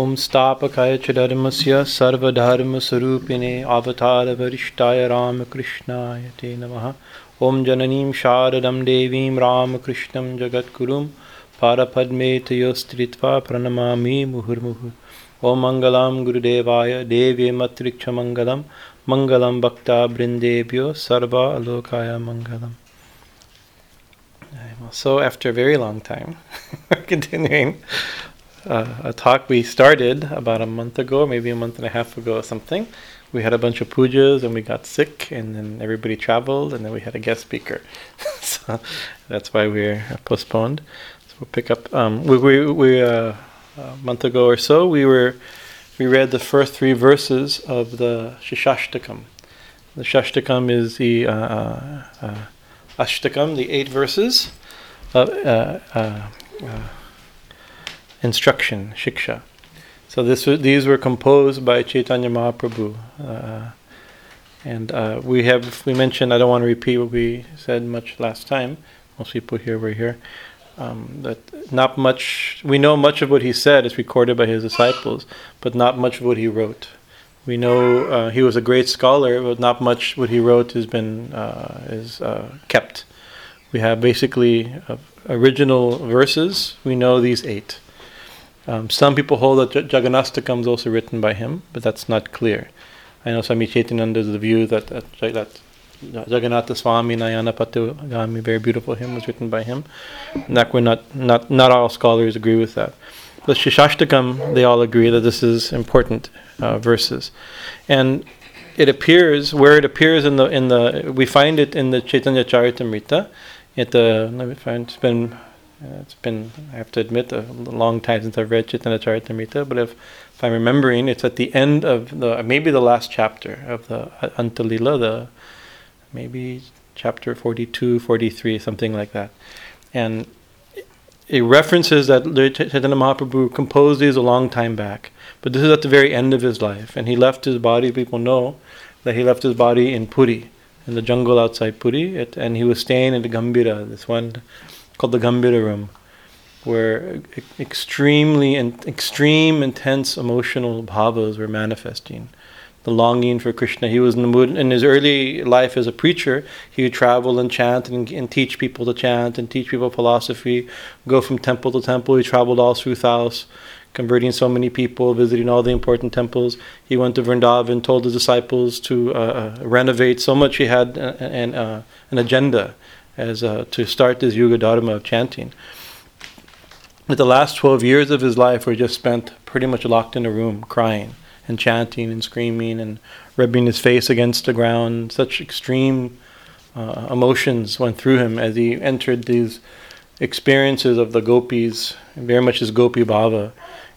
ॐ स्थापकाय च धर्मस्य सर्वधर्मस्वरूपिणे अवतारवरिष्ठाय रामकृष्णाय ते नमः ॐ जननीं शारदं देवीं रामकृष्णं जगद्गुरुं पारपद्मेतयोस्त्रित्वा प्रणमामि मुहुर्मुहुः ॐ मङ्गलं गुरुदेवाय देवे मत्रिक्षमङ्गलं मङ्गलं भक्तावृन्देभ्यो सर्वालोकाय मङ्गलम् So after a very long time, continuing uh, a talk we started about a month ago, maybe a month and a half ago or something. We had a bunch of pujas and we got sick, and then everybody traveled, and then we had a guest speaker. so that's why we're postponed. So we'll pick up. Um, we we, we uh, a month ago or so we were we read the first three verses of the Shikshashtakam. The Shashtakam is the uh, uh, uh Ashtakam, the eight verses. Of, uh, uh, instruction, shiksha. So this these were composed by Chaitanya Mahaprabhu, uh, and uh, we have we mentioned. I don't want to repeat what we said much last time. Most people here were here. Um, that not much. We know much of what he said is recorded by his disciples, but not much of what he wrote. We know uh, he was a great scholar, but not much what he wrote has been uh, is uh, kept. We have basically uh, original verses. We know these eight um, some people hold that Jagannathashtakam is also written by him, but that's not clear. I know Swami Chaitananda is the view that that, that Jagannatha Swami Patugami, very beautiful hymn, was written by him. Not, not, not, not all scholars agree with that. But Shikshashtakam, they all agree that this is important uh, verses. And it appears, where it appears in the, in the we find it in the Chaitanya Charitamrita. It, uh, let me find, it's been uh, it's been, I have to admit, a long time since I've read Chaitanya but if, if I'm remembering, it's at the end of the, maybe the last chapter of the Antalila, the maybe chapter 42, 43, something like that. And it references that Chaitanya Mahaprabhu composed these a long time back, but this is at the very end of his life, and he left his body. People know that he left his body in Puri, in the jungle outside Puri, it, and he was staying in the Gambhira, this one called the Gambhira room, where extremely and extreme intense emotional bhavas were manifesting. The longing for Krishna. He was in the mood in his early life as a preacher. He would travel and chant and, and teach people to chant and teach people philosophy. Go from temple to temple. He traveled all through South, converting so many people, visiting all the important temples. He went to Vrindavan, told his disciples to uh, uh renovate so much. He had uh, an, uh, an agenda as uh, to start this Yuga Dharma of chanting. But the last 12 years of his life were just spent pretty much locked in a room, crying and chanting and screaming and rubbing his face against the ground. Such extreme uh, emotions went through him as he entered these experiences of the gopis, very much as gopi bhava.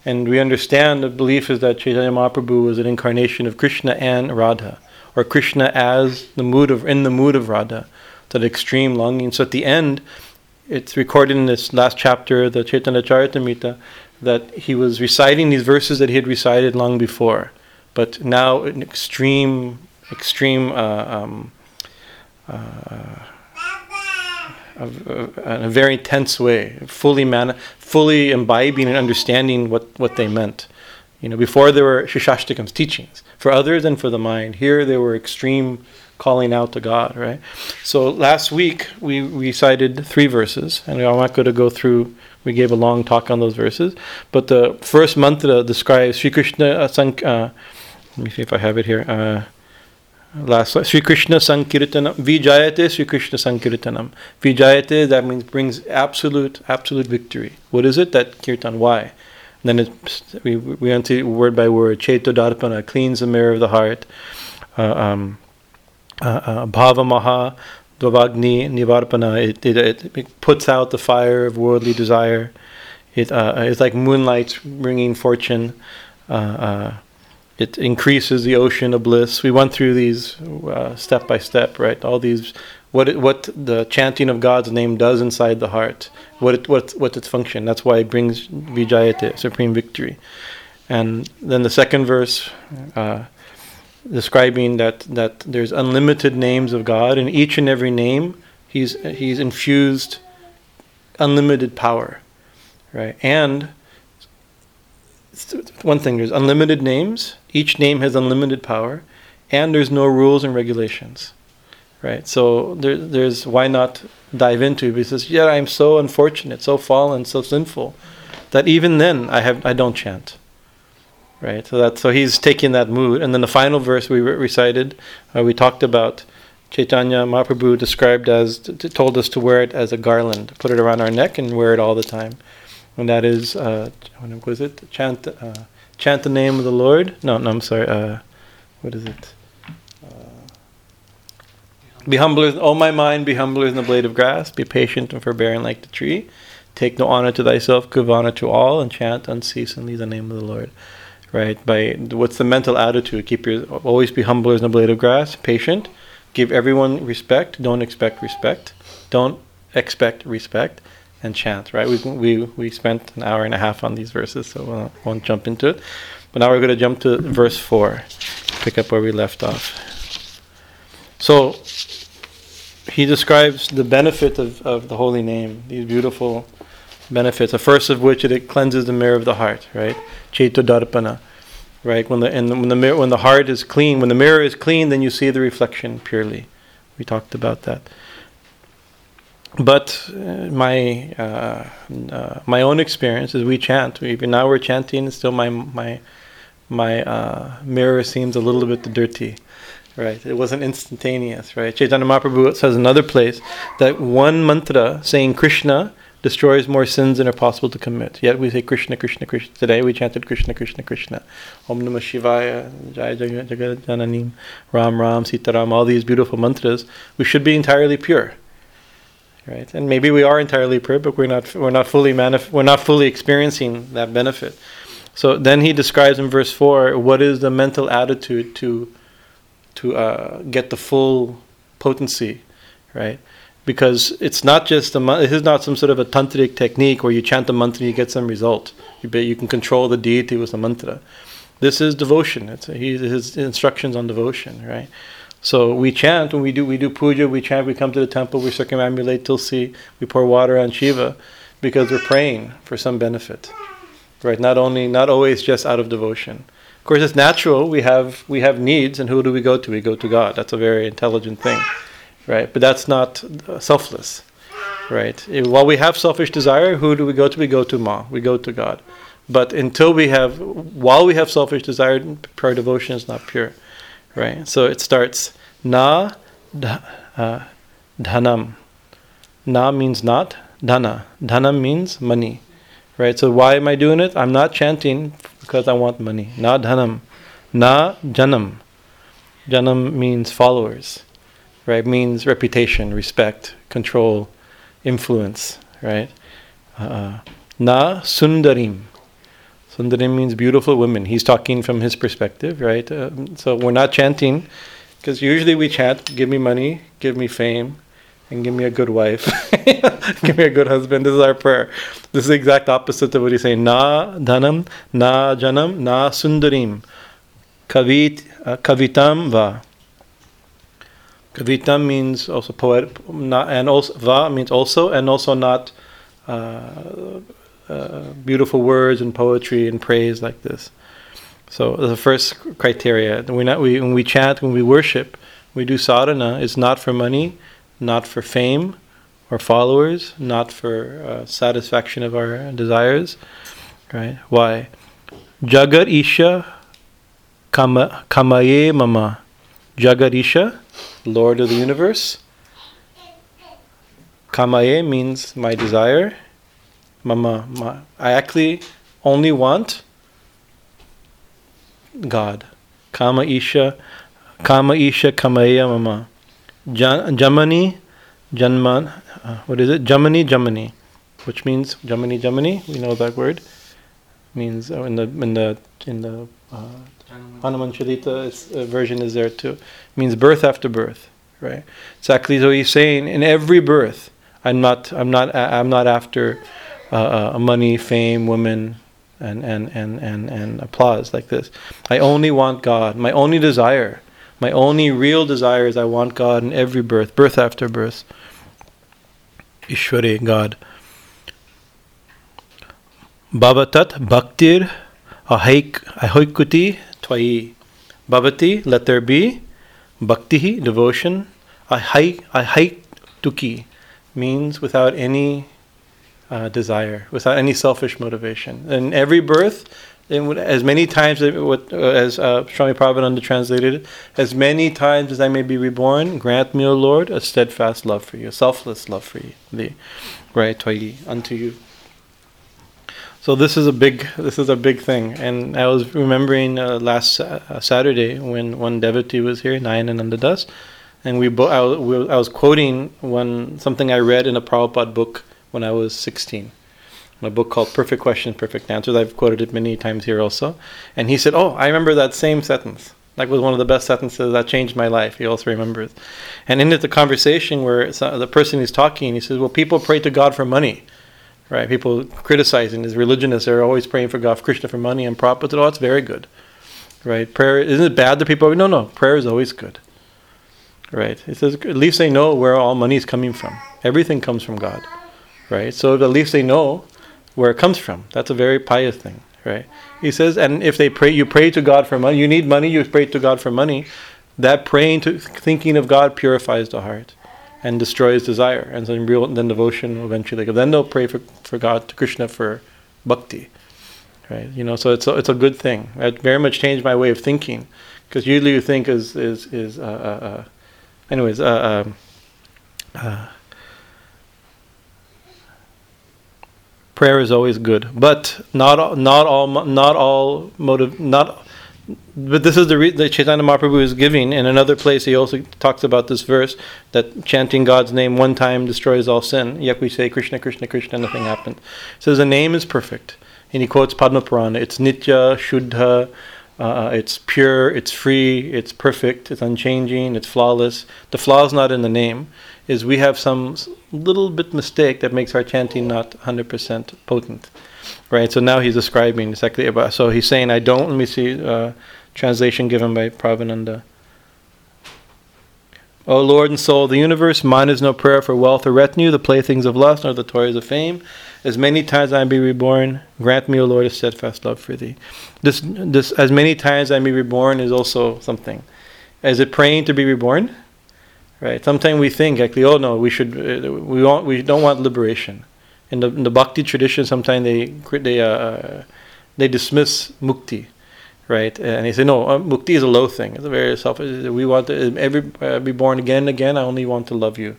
And we understand the belief is that Chaitanya Mahaprabhu was an incarnation of Krishna and Radha, or Krishna as the mood of in the mood of Radha that extreme longing. So at the end, it's recorded in this last chapter, the Chaitanya Charitamrita, that he was reciting these verses that he had recited long before, but now in extreme, extreme, uh, um, uh, in a very intense way, fully man, fully imbibing and understanding what, what they meant. You know, before there were Shikshashtakam's teachings for others and for the mind. Here there were extreme calling out to God, right? So last week we recited three verses, and I'm not going to go through. We gave a long talk on those verses, but the first mantra describes Sri Krishna. Uh, Sank, uh, let me see if I have it here. Uh, last Sri Krishna Sankirtanam Vijayate Sri Krishna Sankirtanam Vijayate that means brings absolute absolute victory. What is it? That kirtan. Why? And then it, we we went to word by word. Cheto Darpana cleans the mirror of the heart. Uh, um, uh, uh, bhava maha dvavagni nivarpana. It, it, it, puts out the fire of worldly desire. It uh, it's like moonlight bringing fortune. Uh, uh, it increases the ocean of bliss. We went through these uh, step by step, right? All these, what it, what the chanting of God's name does inside the heart, what it, what what's its function. That's why it brings vijayate, supreme victory. And then the second verse, describing that, that there's unlimited names of God, and each and every name, he's, he's infused unlimited power, right? And one thing there's unlimited names, each name has unlimited power, and there's no rules and regulations. Right? So there, there's why not dive into it because yeah, I'm so unfortunate, so fallen, so sinful that even then I have I don't chant. Right? So that so he's taking that mood. And then the final verse we re- recited, uh, we talked about Chaitanya Mahaprabhu described as t- told us to wear it as a garland, put it around our neck and wear it all the time and that is uh, what was it? Chant, uh, chant the name of the Lord. No, no, I'm sorry. Uh, what is it? Uh, be humble, as, oh my mind, be humble as the blade of grass. Be patient and forbearing like the tree. Take no honor to thyself, give honor to all, and chant unceasingly the name of the Lord. Right? By what's the mental attitude? Keep your always be humble as the blade of grass. Patient. Give everyone respect. Don't expect respect. Don't expect respect and chant, right? We, we, we spent an hour and a half on these verses, so we won't jump into it. But now we're going to jump to verse 4, pick up where we left off. So, he describes the benefit of, of the holy name, these beautiful benefits. The first of which it, it cleanses the mirror of the heart, right? Chaito darpana, right? When the, and when, the mirror, when the heart is clean, when the mirror is clean, then you see the reflection purely. We talked about that but uh, my uh, uh, my own experience is we chant. Even now we're chanting. and Still, my my my uh, mirror seems a little bit dirty. Right, it wasn't instantaneous. Right, Chaitanya Mahaprabhu says another place that one mantra saying Krishna destroys more sins than are possible to commit. Yet we say Krishna, Krishna, Krishna. Today we chanted Krishna, Krishna, Krishna. Om Namah Shivaya, Jai Jagat Ram Ram, Sita Ram, all these beautiful mantras. We should be entirely pure right? And maybe we are entirely pure, but we're not we're not fully manif- we're not fully experiencing that benefit. So then he describes in verse four what is the mental attitude to to uh, get the full potency, right? Because it's not just a this is not some sort of a tantric technique where you chant a mantra and you get some result. You you can control the deity with the mantra. This is devotion. It's a, he, his instructions on devotion, right? So we chant when we do we do puja, we chant, we come to the temple, we circumambulate Tulsi, we pour water on Shiva, because we're praying for some benefit. Right? Not only not always just out of devotion. Of course it's natural, we have we have needs and who do we go to? We go to God. That's a very intelligent thing. Right? But that's not uh, selfless. Right? While we have selfish desire, who do we go to? We go to Ma. We go to God. But until we have while we have selfish desire, pure devotion is not pure right? So it starts na uh, dhanam. Na means not, dhana. Dhanam means money, right? So why am I doing it? I'm not chanting because I want money. Na dhanam. Na janam. Janam means followers, right? Means reputation, respect, control, influence, right? Uh, na sundarim. Sundarim means beautiful women. He's talking from his perspective, right? Uh, so we're not chanting, because usually we chant, give me money, give me fame, and give me a good wife, give me a good husband. This is our prayer. This is the exact opposite of what he's saying. Na dhanam, na janam, na sundarim, kavit, uh, kavitam va. Kavitam means also poet, not, and also va means also, and also not. Uh, uh, beautiful words and poetry and praise like this. So the first criteria, we not we when we chant, when we worship, we do sadhana. It's not for money, not for fame or followers, not for uh, satisfaction of our desires. Right? Why? Jagat Isha kama, Kamaye Mama. Jagat Isha, Lord of the universe. Kamae means my desire, Mama, ma, I actually only want God. Kama Isha, Kama Isha Kamaya Mama. Jamani, Janman, uh, what is it? Jamani, Jamani, which means Jamani, Jamani. We know that word. Means uh, in the in the in the uh, Hanuman Chalisa uh, version is there too. It means birth after birth, right? Exactly. So he's saying in every birth, I'm not I'm not I'm not after uh, uh, money, fame, women, and, and, and, and, and applause like this. I only want God. My only desire, my only real desire is I want God in every birth, birth after birth. Ishwari, God. Babatat bhaktir ahoikuti twai. Bhavati, let there be. Bhakti, devotion. Ahai, tuki means without any uh, desire, without any selfish motivation. In every birth, as many times as uh, Swami Prabhupada translated it, as many times as I may be reborn, grant me, O Lord, a steadfast love for you, a selfless love for you, the right unto you. So this is a big this is a big thing, and I was remembering uh, last uh, Saturday when one devotee was here, Nayanananda Das, and we, bo- I, was, I was quoting one something I read in a Prabhupada book when I was 16 a book called Perfect Questions, Perfect Answers. I've quoted it many times here also. And he said, Oh, I remember that same sentence. That was one of the best sentences that changed my life. He also remembers. And in the conversation where the person is talking, he says, Well, people pray to God for money. Right? People criticizing his religionists are always praying for God, Krishna for money, and said, Oh, that's very good. Right? Prayer, isn't it bad that people, no, no, prayer is always good. Right? He says, At least they know where all money is coming from. Everything comes from God. Right? So at least they know where it comes from. That's a very pious thing, right? He says, and if they pray, you pray to God for money. You need money. You pray to God for money. That praying to thinking of God purifies the heart and destroys desire, and then real then devotion will eventually. Then they'll pray for, for God to Krishna for bhakti, right? You know, so it's a, it's a good thing. It very much changed my way of thinking, because usually you think is is is uh, uh, uh anyways. Uh, um, uh prayer is always good, but not all, not all not all motive not. But this is the re- that Chaitanya Mahaprabhu is giving. In another place, he also talks about this verse that chanting God's name one time destroys all sin. Yet we say Krishna, Krishna, Krishna, nothing happens. says the name is perfect, and he quotes Padma Purana. It's nitya, shuddha, uh, it's pure, it's free, it's perfect, it's unchanging, it's flawless. The flaw is not in the name is we have some little bit mistake that makes our chanting not 100% potent. Right? So now he's describing exactly about. So he's saying, I don't, let me see, uh, translation given by Prabhupada. O Lord and soul of the universe, mine is no prayer for wealth or retinue, the playthings of lust, nor the toys of fame. As many times I be reborn, grant me, O Lord, a steadfast love for thee. This, this, as many times I may be reborn is also something. Is it praying to be reborn? Right. Sometimes we think actually, oh no, we should, we want, we don't want liberation. In the, in the bhakti tradition, sometimes they they uh, uh, they dismiss mukti, right? And he said, no, uh, mukti is a low thing. It's a very selfish. We want to every uh, be born again and again. I only want to love you.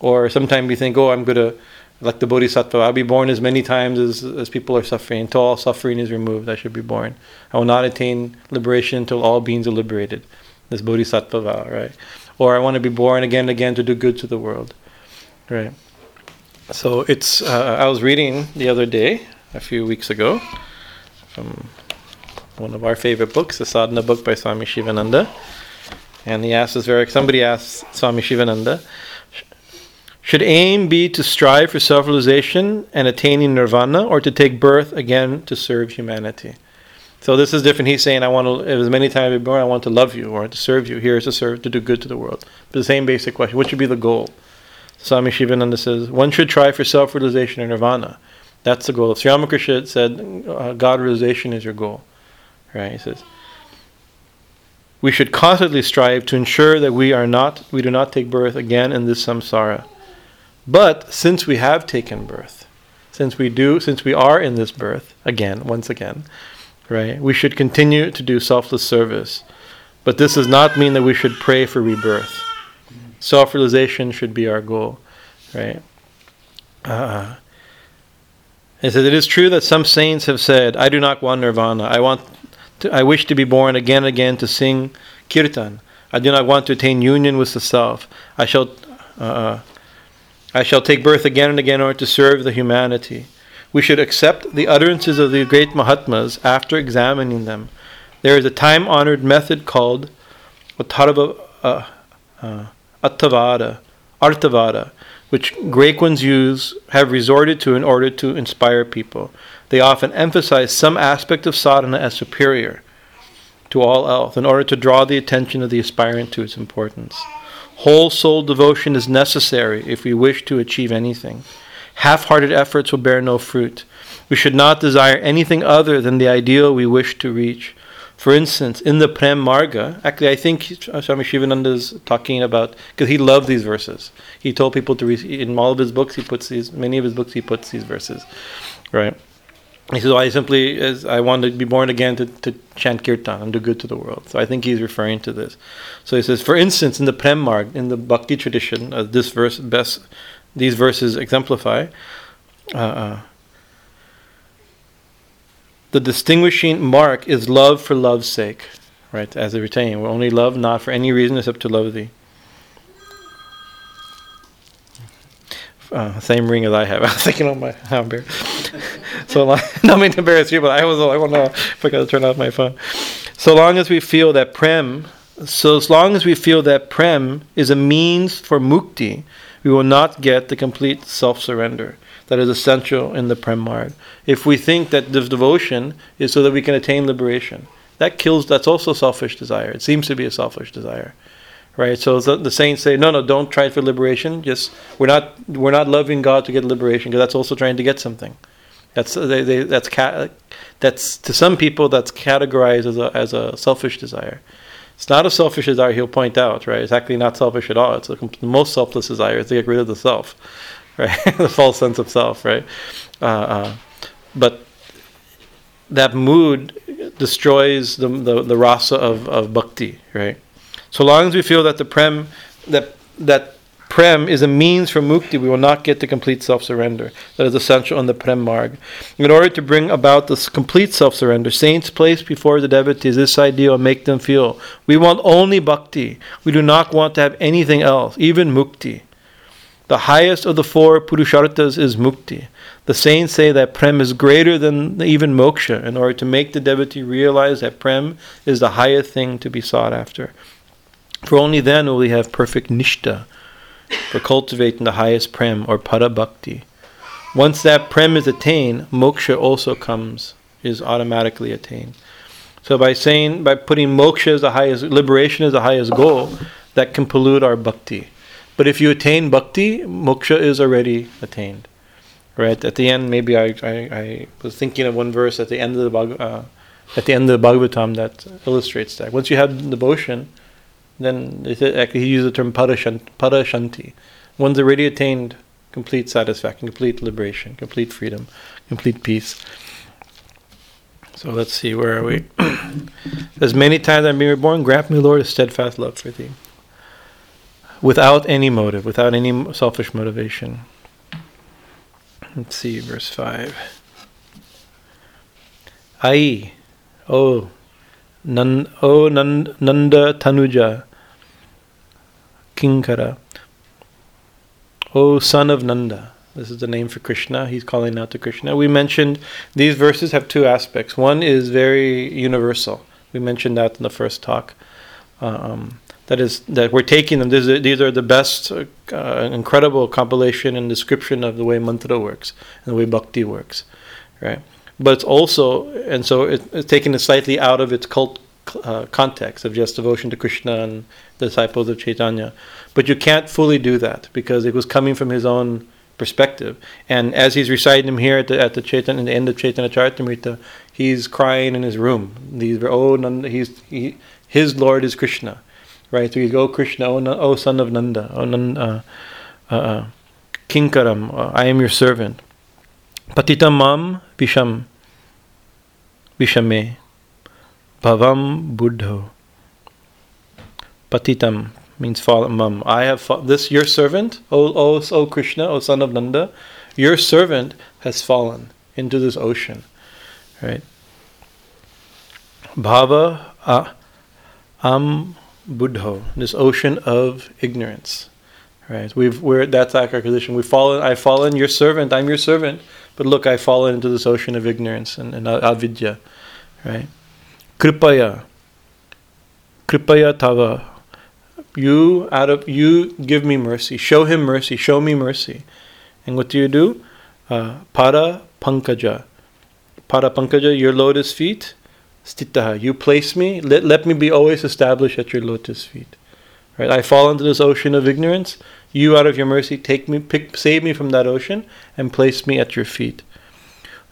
Or sometimes we think, oh, I'm gonna like the bodhisattva. I'll be born as many times as as people are suffering until all suffering is removed. I should be born. I will not attain liberation until all beings are liberated. This bodhisattva vow, right? or I want to be born again and again to do good to the world. Right. So it's. Uh, I was reading the other day, a few weeks ago, from one of our favorite books, the Sadhana book by Swami Shivananda, and he asks this very. Somebody asks Swami Shivananda, should aim be to strive for self-realization and attaining nirvana, or to take birth again to serve humanity? So this is different. He's saying, I want to, as many times born, I want to love you or to serve you. Here is to serve, to do good to the world. But the same basic question, what should be the goal? Swami Shivananda says, one should try for self-realization and nirvana. That's the goal. If Sri Ramakrishna said, uh, God realization is your goal. Right, he says. We should constantly strive to ensure that we are not, we do not take birth again in this samsara. But since we have taken birth, since we do, since we are in this birth, again, once again, right? We should continue to do selfless service. But this does not mean that we should pray for rebirth. Self realization should be our goal, right? Uh, it says, It is true that some saints have said, I do not want nirvana. I, want to, I wish to be born again and again to sing kirtan. I do not want to attain union with the self. I shall, uh, I shall take birth again and again in order to serve the humanity. We should accept the utterances of the great Mahatmas after examining them. There is a time honored method called Attarva, uh, uh, Arthavada, which great ones use, have resorted to in order to inspire people. They often emphasize some aspect of sadhana as superior to all else in order to draw the attention of the aspirant to its importance. Whole soul devotion is necessary if we wish to achieve anything. Half hearted efforts will bear no fruit. We should not desire anything other than the ideal we wish to reach. For instance, in the Prem Marga, actually, I think Swami Shivananda is talking about because he loved these verses. He told people to read in all of his books. He puts these many of his books. He puts these verses, right? He says, well, I simply, as I want to be born again to, to chant kirtan and do good to the world. So I think he's referring to this. So he says, for instance, in the Prem Marg, in the Bhakti tradition, uh, this verse best, these verses exemplify. Uh, uh, the distinguishing mark is love for love's sake, right? As they retain, we only love not for any reason except to love thee. Uh, same ring as I have. I was thinking, oh my, embarrassed. so long, not mean to embarrass you, but I was, want to know if I got to turn off my phone. So long as we feel that prem, so as long as we feel that prem is a means for mukti, we will not get the complete self-surrender that is essential in the prem marg. If we think that this devotion is so that we can attain liberation, that kills. That's also selfish desire. It seems to be a selfish desire right? So the, the, saints say, no, no, don't try for liberation. Just we're not we're not loving God to get liberation because that's also trying to get something. That's they, they, that's ca- that's to some people that's categorized as a as a selfish desire. It's not a selfish desire. He'll point out, right? It's actually not selfish at all. It's a, the most selfless desire is to get rid of the self, right? the false sense of self, right? Uh, uh, but that mood destroys the, the, the rasa of, of bhakti, right? So long as we feel that the prem that that prem is a means for mukti, we will not get the complete self-surrender that is essential in the prem marg. In order to bring about this complete self-surrender, saints place before the devotees this ideal and make them feel we want only bhakti. We do not want to have anything else, even mukti. The highest of the four purusharthas is mukti. The saints say that prem is greater than even moksha in order to make the devotee realize that prem is the highest thing to be sought after. For only then will we have perfect nishta for cultivating the highest prem or para bhakti. Once that prem is attained, moksha also comes, is automatically attained. So by saying, by putting moksha as the highest, liberation as the highest goal, that can pollute our bhakti. But if you attain bhakti, moksha is already attained. Right at the end, maybe I, I, I was thinking of one verse at the end of the uh, at the end of the Bhagavatam that illustrates that. Once you have devotion, then actually he used the term parashanti. One's already attained complete satisfaction, complete liberation, complete freedom, complete peace. So let's see, where are we? as many times I'm being reborn, grant me, Lord, a steadfast love for thee. Without any motive, without any selfish motivation. Let's see, verse 5. Ai, oh, Nan, oh Nanda Tanuja, Kinkara. O son of Nanda. This is the name for Krishna. He's calling out to Krishna. We mentioned these verses have two aspects. One is very universal. We mentioned that in the first talk. Um, that is that we're taking them. These are, the best, uh, incredible compilation and description of the way mantra works and the way bhakti works, right? But it's also, and so it, it's taken it slightly out of its cult uh, context of just devotion to Krishna and the disciples of Chaitanya. But you can't fully do that because it was coming from his own perspective. And as he's reciting them here at the at the the end of Chaitanya Charitamrita, he's crying in his room. These oh Nanda, he's he, his Lord is Krishna, right? So he's oh Krishna, oh, oh son of Nanda, oh Nanda, uh, uh, uh, Kinkaram, uh, I am your servant. Patitam mam visham vishame Bhavam Buddho. Patitam means fallen mum. I have fa- this your servant, O, o, o Krishna, O son of Nanda, your servant has fallen into this ocean. Right? Bhava uh, am buddho, this ocean of ignorance. Right? We've we're that's our condition. We've fallen I've fallen, your servant, I'm your servant, but look, I've fallen into this ocean of ignorance and, and avidya. Right? Kripaya. Kripaya tava. You out of you give me mercy. Show him mercy. Show me mercy. And what do you do? Uh, para pankaja. Para pankaja, your lotus feet. Stitaha. You place me. Let, let me be always established at your lotus feet. Right? I fall into this ocean of ignorance. You, out of your mercy, take me, pick, save me from that ocean, and place me at your feet.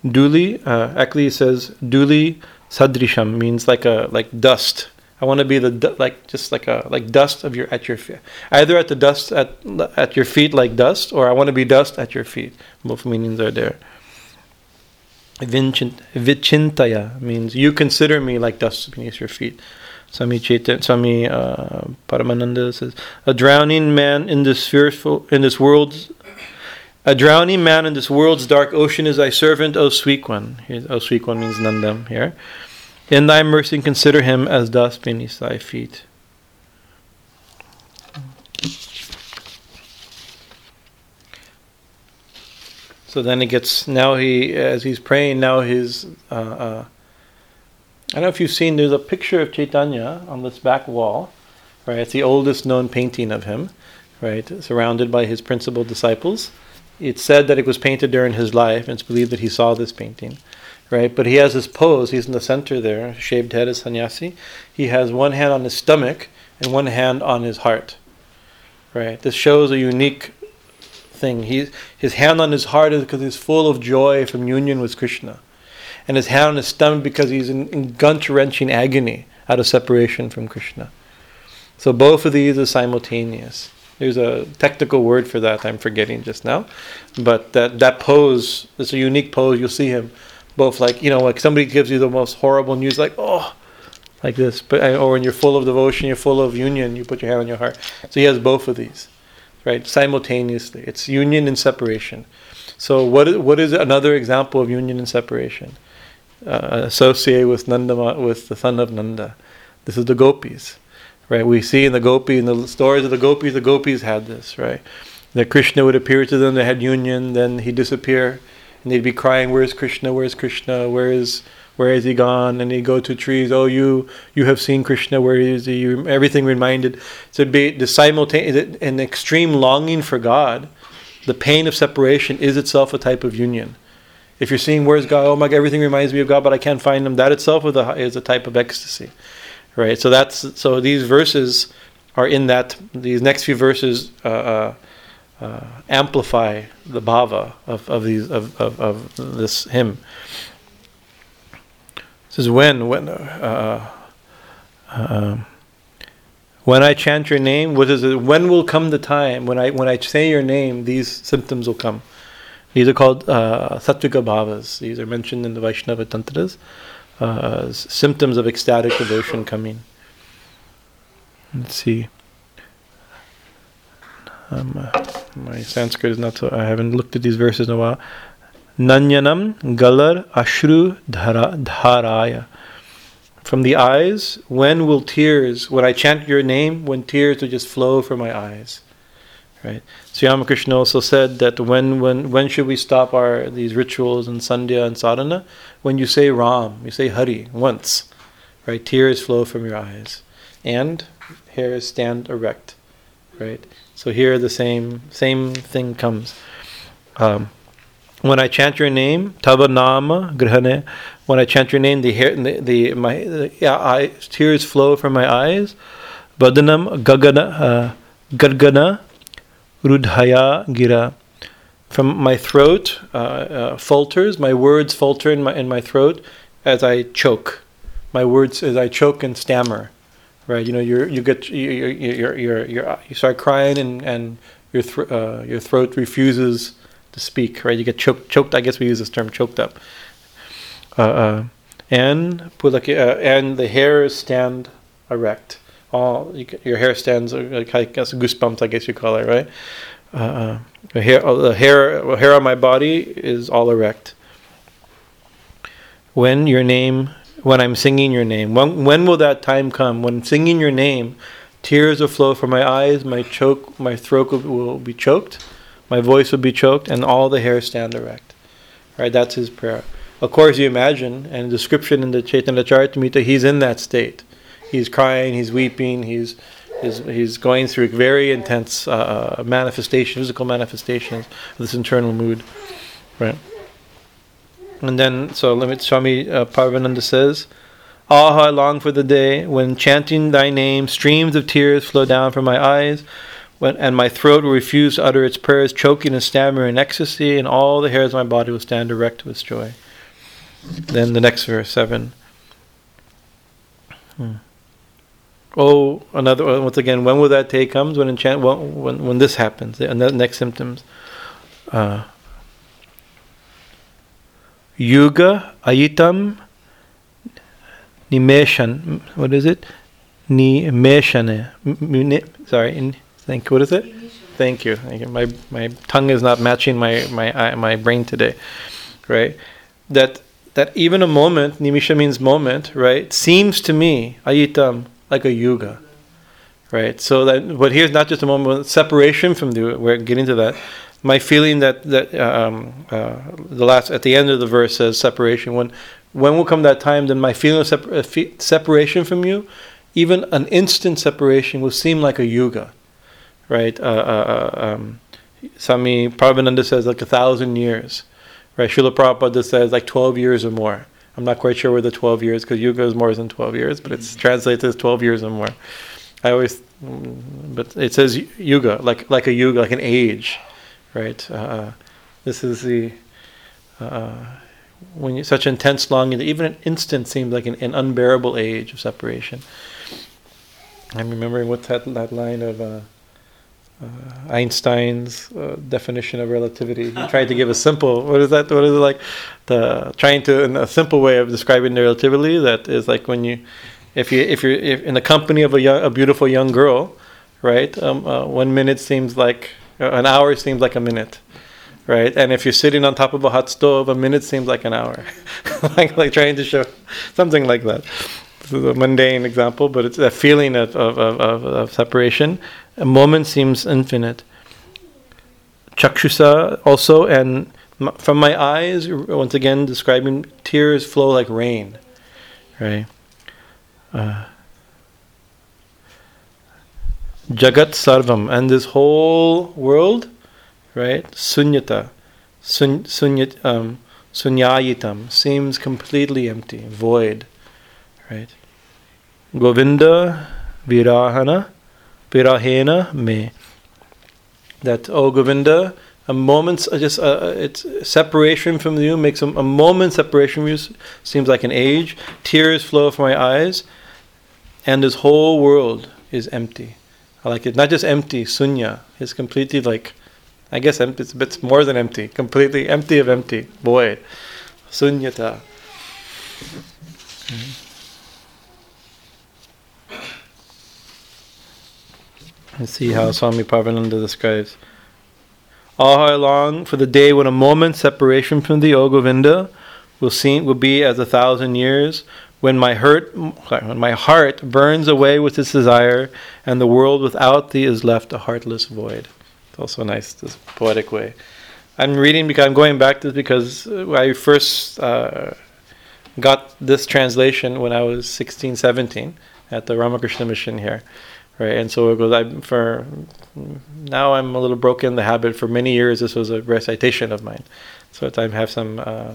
Duli, uh, actually says Duli Sadrisham means like a like dust. I want to be the like just like a like dust of your at your feet. Either at the dust at at your feet like dust, or I want to be dust at your feet. Both meanings are there. Vichintaya means you consider me like dust beneath your feet. Swami Chaitanya, Swami uh, Paramananda says, a drowning man in this fearful in this world's a drowning man in this world's dark ocean is thy servant, O sweet one. O sweet one means Nandam here. In thy mercy consider him as dust beneath thy feet. So then it gets now he as he's praying now his uh, uh, I don't know if you've seen there's a picture of Chaitanya on this back wall, right? It's the oldest known painting of him, right? Surrounded by his principal disciples. It's said that it was painted during his life, and it's believed that he saw this painting, right? But he has this pose. He's in the center there, shaved head as sannyasi. He has one hand on his stomach and one hand on his heart, right? This shows a unique thing. He, his hand on his heart is because he's full of joy from union with Krishna and his hand on his stomach because he's in, in gut wrenching agony out of separation from Krishna. So both of these are simultaneous. There's a technical word for that I'm forgetting just now, but that that pose is a unique pose. You'll see him both like you know like somebody gives you the most horrible news like oh like this, but or when you're full of devotion, you're full of union, you put your hand on your heart. So he has both of these, right? Simultaneously, it's union and separation. So what is, what is another example of union and separation? uh, associated with Nanda, with the son of Nanda. This is the gopis, right? We see in the gopi, in the stories of the gopis, the gopis had this, right? That Krishna would appear to them, they had union, then he'd disappear, and they'd be crying, "Where's Krishna? Where's Krishna? Where is where is he gone?" And he'd go to trees, "Oh, you you have seen Krishna. Where is he?" Everything reminded. So it'd be the simultaneous, an extreme longing for God. The pain of separation is itself a type of union. If you're seeing where's God, oh my everything reminds me of God, but I can't find Him. That itself is a type of ecstasy, right? So that's so these verses are in that. These next few verses uh, uh, uh, amplify the bhava of, of these of, of, of this hymn. This is when when. Uh, uh, um, when I chant your name, what is it? When will come the time when I when I say your name, these symptoms will come. These are called uh, sattvika bhavas. These are mentioned in the Vaishnava Tantras. Uh, symptoms of ecstatic devotion coming. Let's see. Um, uh, my Sanskrit is not so. I haven't looked at these verses in a while. Nanyanam galar ashru dhara, dharaya. From the eyes, when will tears, when I chant your name, when tears will just flow from my eyes? Right. Sri Ramakrishna also said that when when when should we stop our these rituals and sandhya and sadhana? When you say Ram, you say Hari once, right? Tears flow from your eyes, and hairs stand erect, right? So here the same same thing comes. Um, when I chant your name, Tava Nama Grihane, when I chant your name, the hair, the, the my the, yeah, tears flow from my eyes. Badanam Gagana uh, Gargana Rudhaya Gira. From my throat uh, uh, falters, my words falter in my, in my throat as I choke. My words as I choke and stammer. Right, you know, you you get you you you you you start crying and and your th- uh, your throat refuses to speak. Right, you get choked. Choked. I guess we use this term, choked up. Uh, uh, and uh, and the hairs stand erect all you, your hair stands uh, like I guess goosebumps I guess you call it right. Uh, uh the hair uh, the hair hair on my body is all erect. When your name when I'm singing your name when when will that time come? When singing your name tears will flow from my eyes my choke my throat will, will be choked my voice will be choked and all the hair stand erect. Right? That's his prayer. Of course you imagine and description in the Chaitanya Charitamrita he's in that state he's crying, he's weeping, he's he's, he's going through very intense uh, uh manifestation, physical manifestations of this internal mood, right? And then, so Limit Swami uh, Paravananda says, Ah, I long for the day when chanting thy name, streams of tears flow down from my eyes, when, and my throat will refuse to utter its prayers, choking and stammering in ecstasy, and all the hairs of my body will stand erect with joy. Then the next verse, 7. Hmm. Oh, another once again. When will that day comes? When enchant? When when, when this happens? And the next symptoms. Uh, yuga ayitam nimeshan. What is it? Nimeshane. Sorry. Thank. What is it? Thank you. Thank you. My my tongue is not matching my my my brain today, right? That that even a moment, nimisha means moment, right? Seems to me ayitam like a yuga, right? So that, but here's not just a moment separation from the. We're getting to that. My feeling that that um, uh, the last at the end of the verse says separation. When when will come that time? Then my feeling of separ- uh, separation from you, even an instant separation, will seem like a yuga, right? Uh, uh, uh um, Swami Prabhupada says like a thousand years, right? Srila Prabhupada says like twelve years or more. I'm not quite sure where the 12 years, because yuga is more than 12 years, but it's translated as 12 years or more. I always, but it says yuga, like like a yuga, like an age, right? Uh, this is the uh, when you such intense longing that even an instant seems like an, an, unbearable age of separation. I'm remembering what's that that line of. Uh, uh, Einstein's uh, definition of relativity. He tried to give a simple. What is that? What is it like? The trying to in a simple way of describing the relativity. That is like when you, if you if you're if in the company of a young, a beautiful young girl, right? Um, uh, one minute seems like uh, an hour seems like a minute, right? And if you're sitting on top of a hot stove, a minute seems like an hour. like like trying to show something like that. A mundane example, but it's a feeling of, of, of, of separation a moment seems infinite. Chakshusa also, and from my eyes, once again describing tears flow like rain, right? Uh, Jagat Sarvam, and this whole world, right? Sunyata, sun, sunyat, um, sunyayitam, seems completely empty, void, right? Govinda Virahana Pirahena me. That oh Govinda, a moment's just uh, uh, it's separation from you makes a, a moment separation from you seems like an age. Tears flow from my eyes, and this whole world is empty. I like it. Not just empty, sunya. It's completely like, I guess empty. It's a bit more than empty. Completely empty of empty, void. Sunyata. Mm-hmm. Let's see how Swami Parvananda describes. All I long for the day when a moment's separation from the Govinda will seem will be as a thousand years, when my hurt when my heart burns away with its desire, and the world without thee is left a heartless void. It's also nice, this poetic way. I'm reading because I'm going back to this because I first uh, got this translation when I was 16, 17 at the Ramakrishna mission here right? And so it goes. I for now I'm a little broken the habit. For many years, this was a recitation of mine, so I have some uh,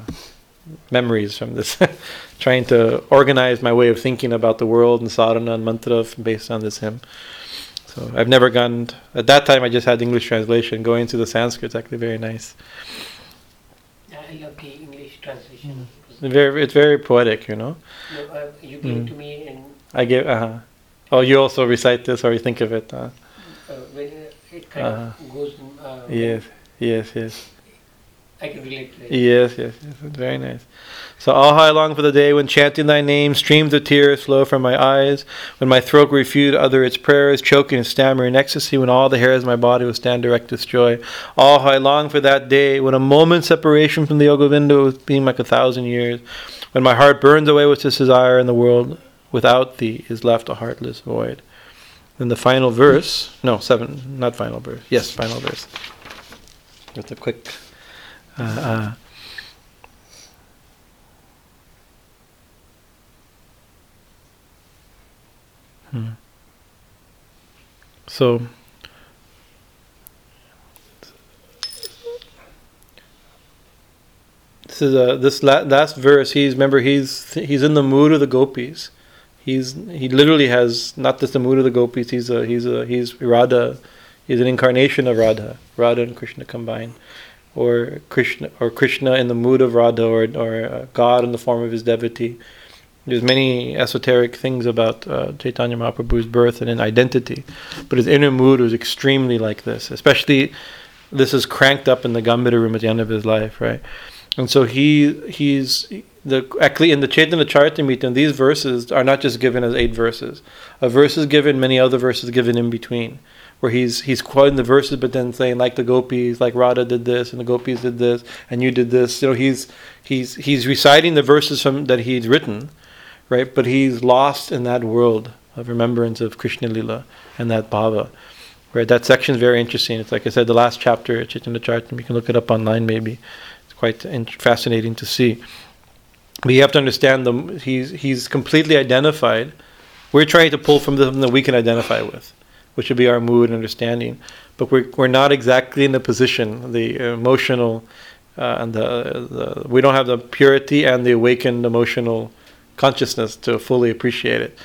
memories from this, trying to organize my way of thinking about the world and sadhana and mantra based on this hymn. So I've never gone. At that time, I just had English translation. Going to the Sanskrit is actually very nice. I love the English translation. Mm. Very, it's very poetic, you know. No, uh, you gave mm. to me and. I gave. Uh huh. Oh, you also recite this, or you think of it? Uh, when it kind uh, of goes. Uh, yes, yes, yes. I can relate to it. Yes, yes, yes. Very nice. So all I long for the day when chanting thy name, streams of tears flow from my eyes, when my throat refute utter its prayers, choking and stammering in ecstasy, when all the hairs of my body will stand erect with joy. All I long for that day when a moment's separation from the Yogovinda will being like a thousand years, when my heart burns away with this desire in the world without thee is left a heartless void. Then the final verse, no, seven, not final verse, yes, final verse. With a quick. Uh, uh, hmm. So, this is a, this la- last verse. He's remember he's he's in the mood of the gopis, he's he literally has not just the mood of the gopis. He's a he's a he's Radha. He's an incarnation of Radha. Radha and Krishna combined, or Krishna or Krishna in the mood of Radha or, or uh, God in the form of his devotee. There's many esoteric things about uh, Chaitanya Mahaprabhu's birth and in identity, but his inner mood was extremely like this. Especially, this is cranked up in the Gambhira room at the end of his life, right? And so he he's the actually in the Chaitanya Charitamrita, these verses are not just given as eight verses. A verse is given, many other verses given in between where he's he's quoting the verses, but then saying like the gopis, like Radha did this, and the gopis did this, and you did this. You know, he's he's he's reciting the verses from that he's written, right? But he's lost in that world of remembrance of Krishna Lila and that bhava. Right, that section is very interesting. It's like I said, the last chapter, Chaitanya Charitam. You can look it up online, maybe. It's quite fascinating to see. But you have to understand them. he's he's completely identified. We're trying to pull from them that we can identify with which would be our mood and understanding. But we're, we're not exactly in the position, the emotional, uh, and the, the, we don't have the purity and the awakened emotional consciousness to fully appreciate it,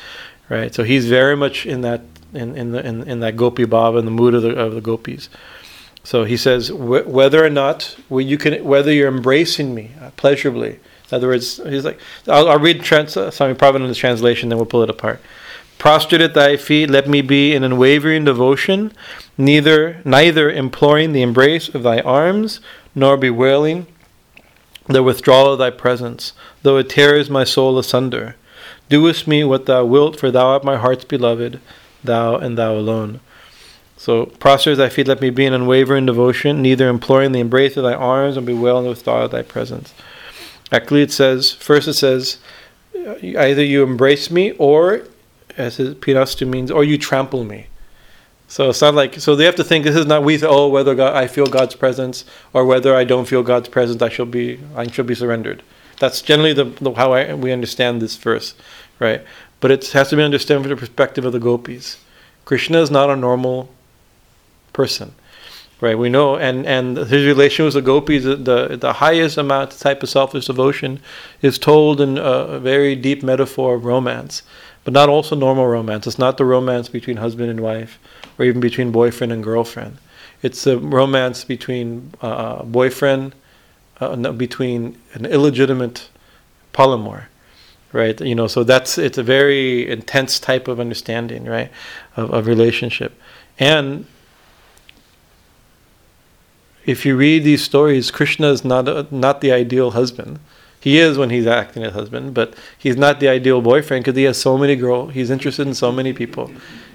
right? So he's very much in that in in the in, in that gopi bhava in the mood of the of the gopis. So he says wh- whether or not you can whether you're embracing me uh, pleasurably. In other words, he's like I'll, I'll read trans, uh, Swami Prabhupada's translation, then we'll pull it apart. Prostrate at thy feet, let me be in unwavering devotion, neither neither imploring the embrace of thy arms, nor bewailing the withdrawal of thy presence, though it tears my soul asunder. Doest me what thou wilt, for thou art my heart's beloved, thou and thou alone. So prostrate at thy feet, let me be in unwavering devotion, neither imploring the embrace of thy arms, nor bewailing the withdrawal of thy presence. Actually, it says first it says either you embrace me or as his pinashtu means, or you trample me. So it's not like so they have to think this is not we oh whether God, I feel God's presence or whether I don't feel God's presence I shall be I shall be surrendered. That's generally the, the how I, we understand this verse, right? But it has to be understood from the perspective of the gopis. Krishna is not a normal person, right? We know, and and his relation with the gopis, the the, the highest amount type of selfish devotion, is told in a very deep metaphor of romance but not also normal romance. It's not the romance between husband and wife, or even between boyfriend and girlfriend. It's a romance between uh, boyfriend, uh, between an illegitimate polymorph, right? You know, so that's it's a very intense type of understanding, right, of, of relationship, and if you read these stories, Krishna is not a, not the ideal husband. He is when he's acting as husband, but he's not the ideal boyfriend because he has so many girls. He's interested in so many people.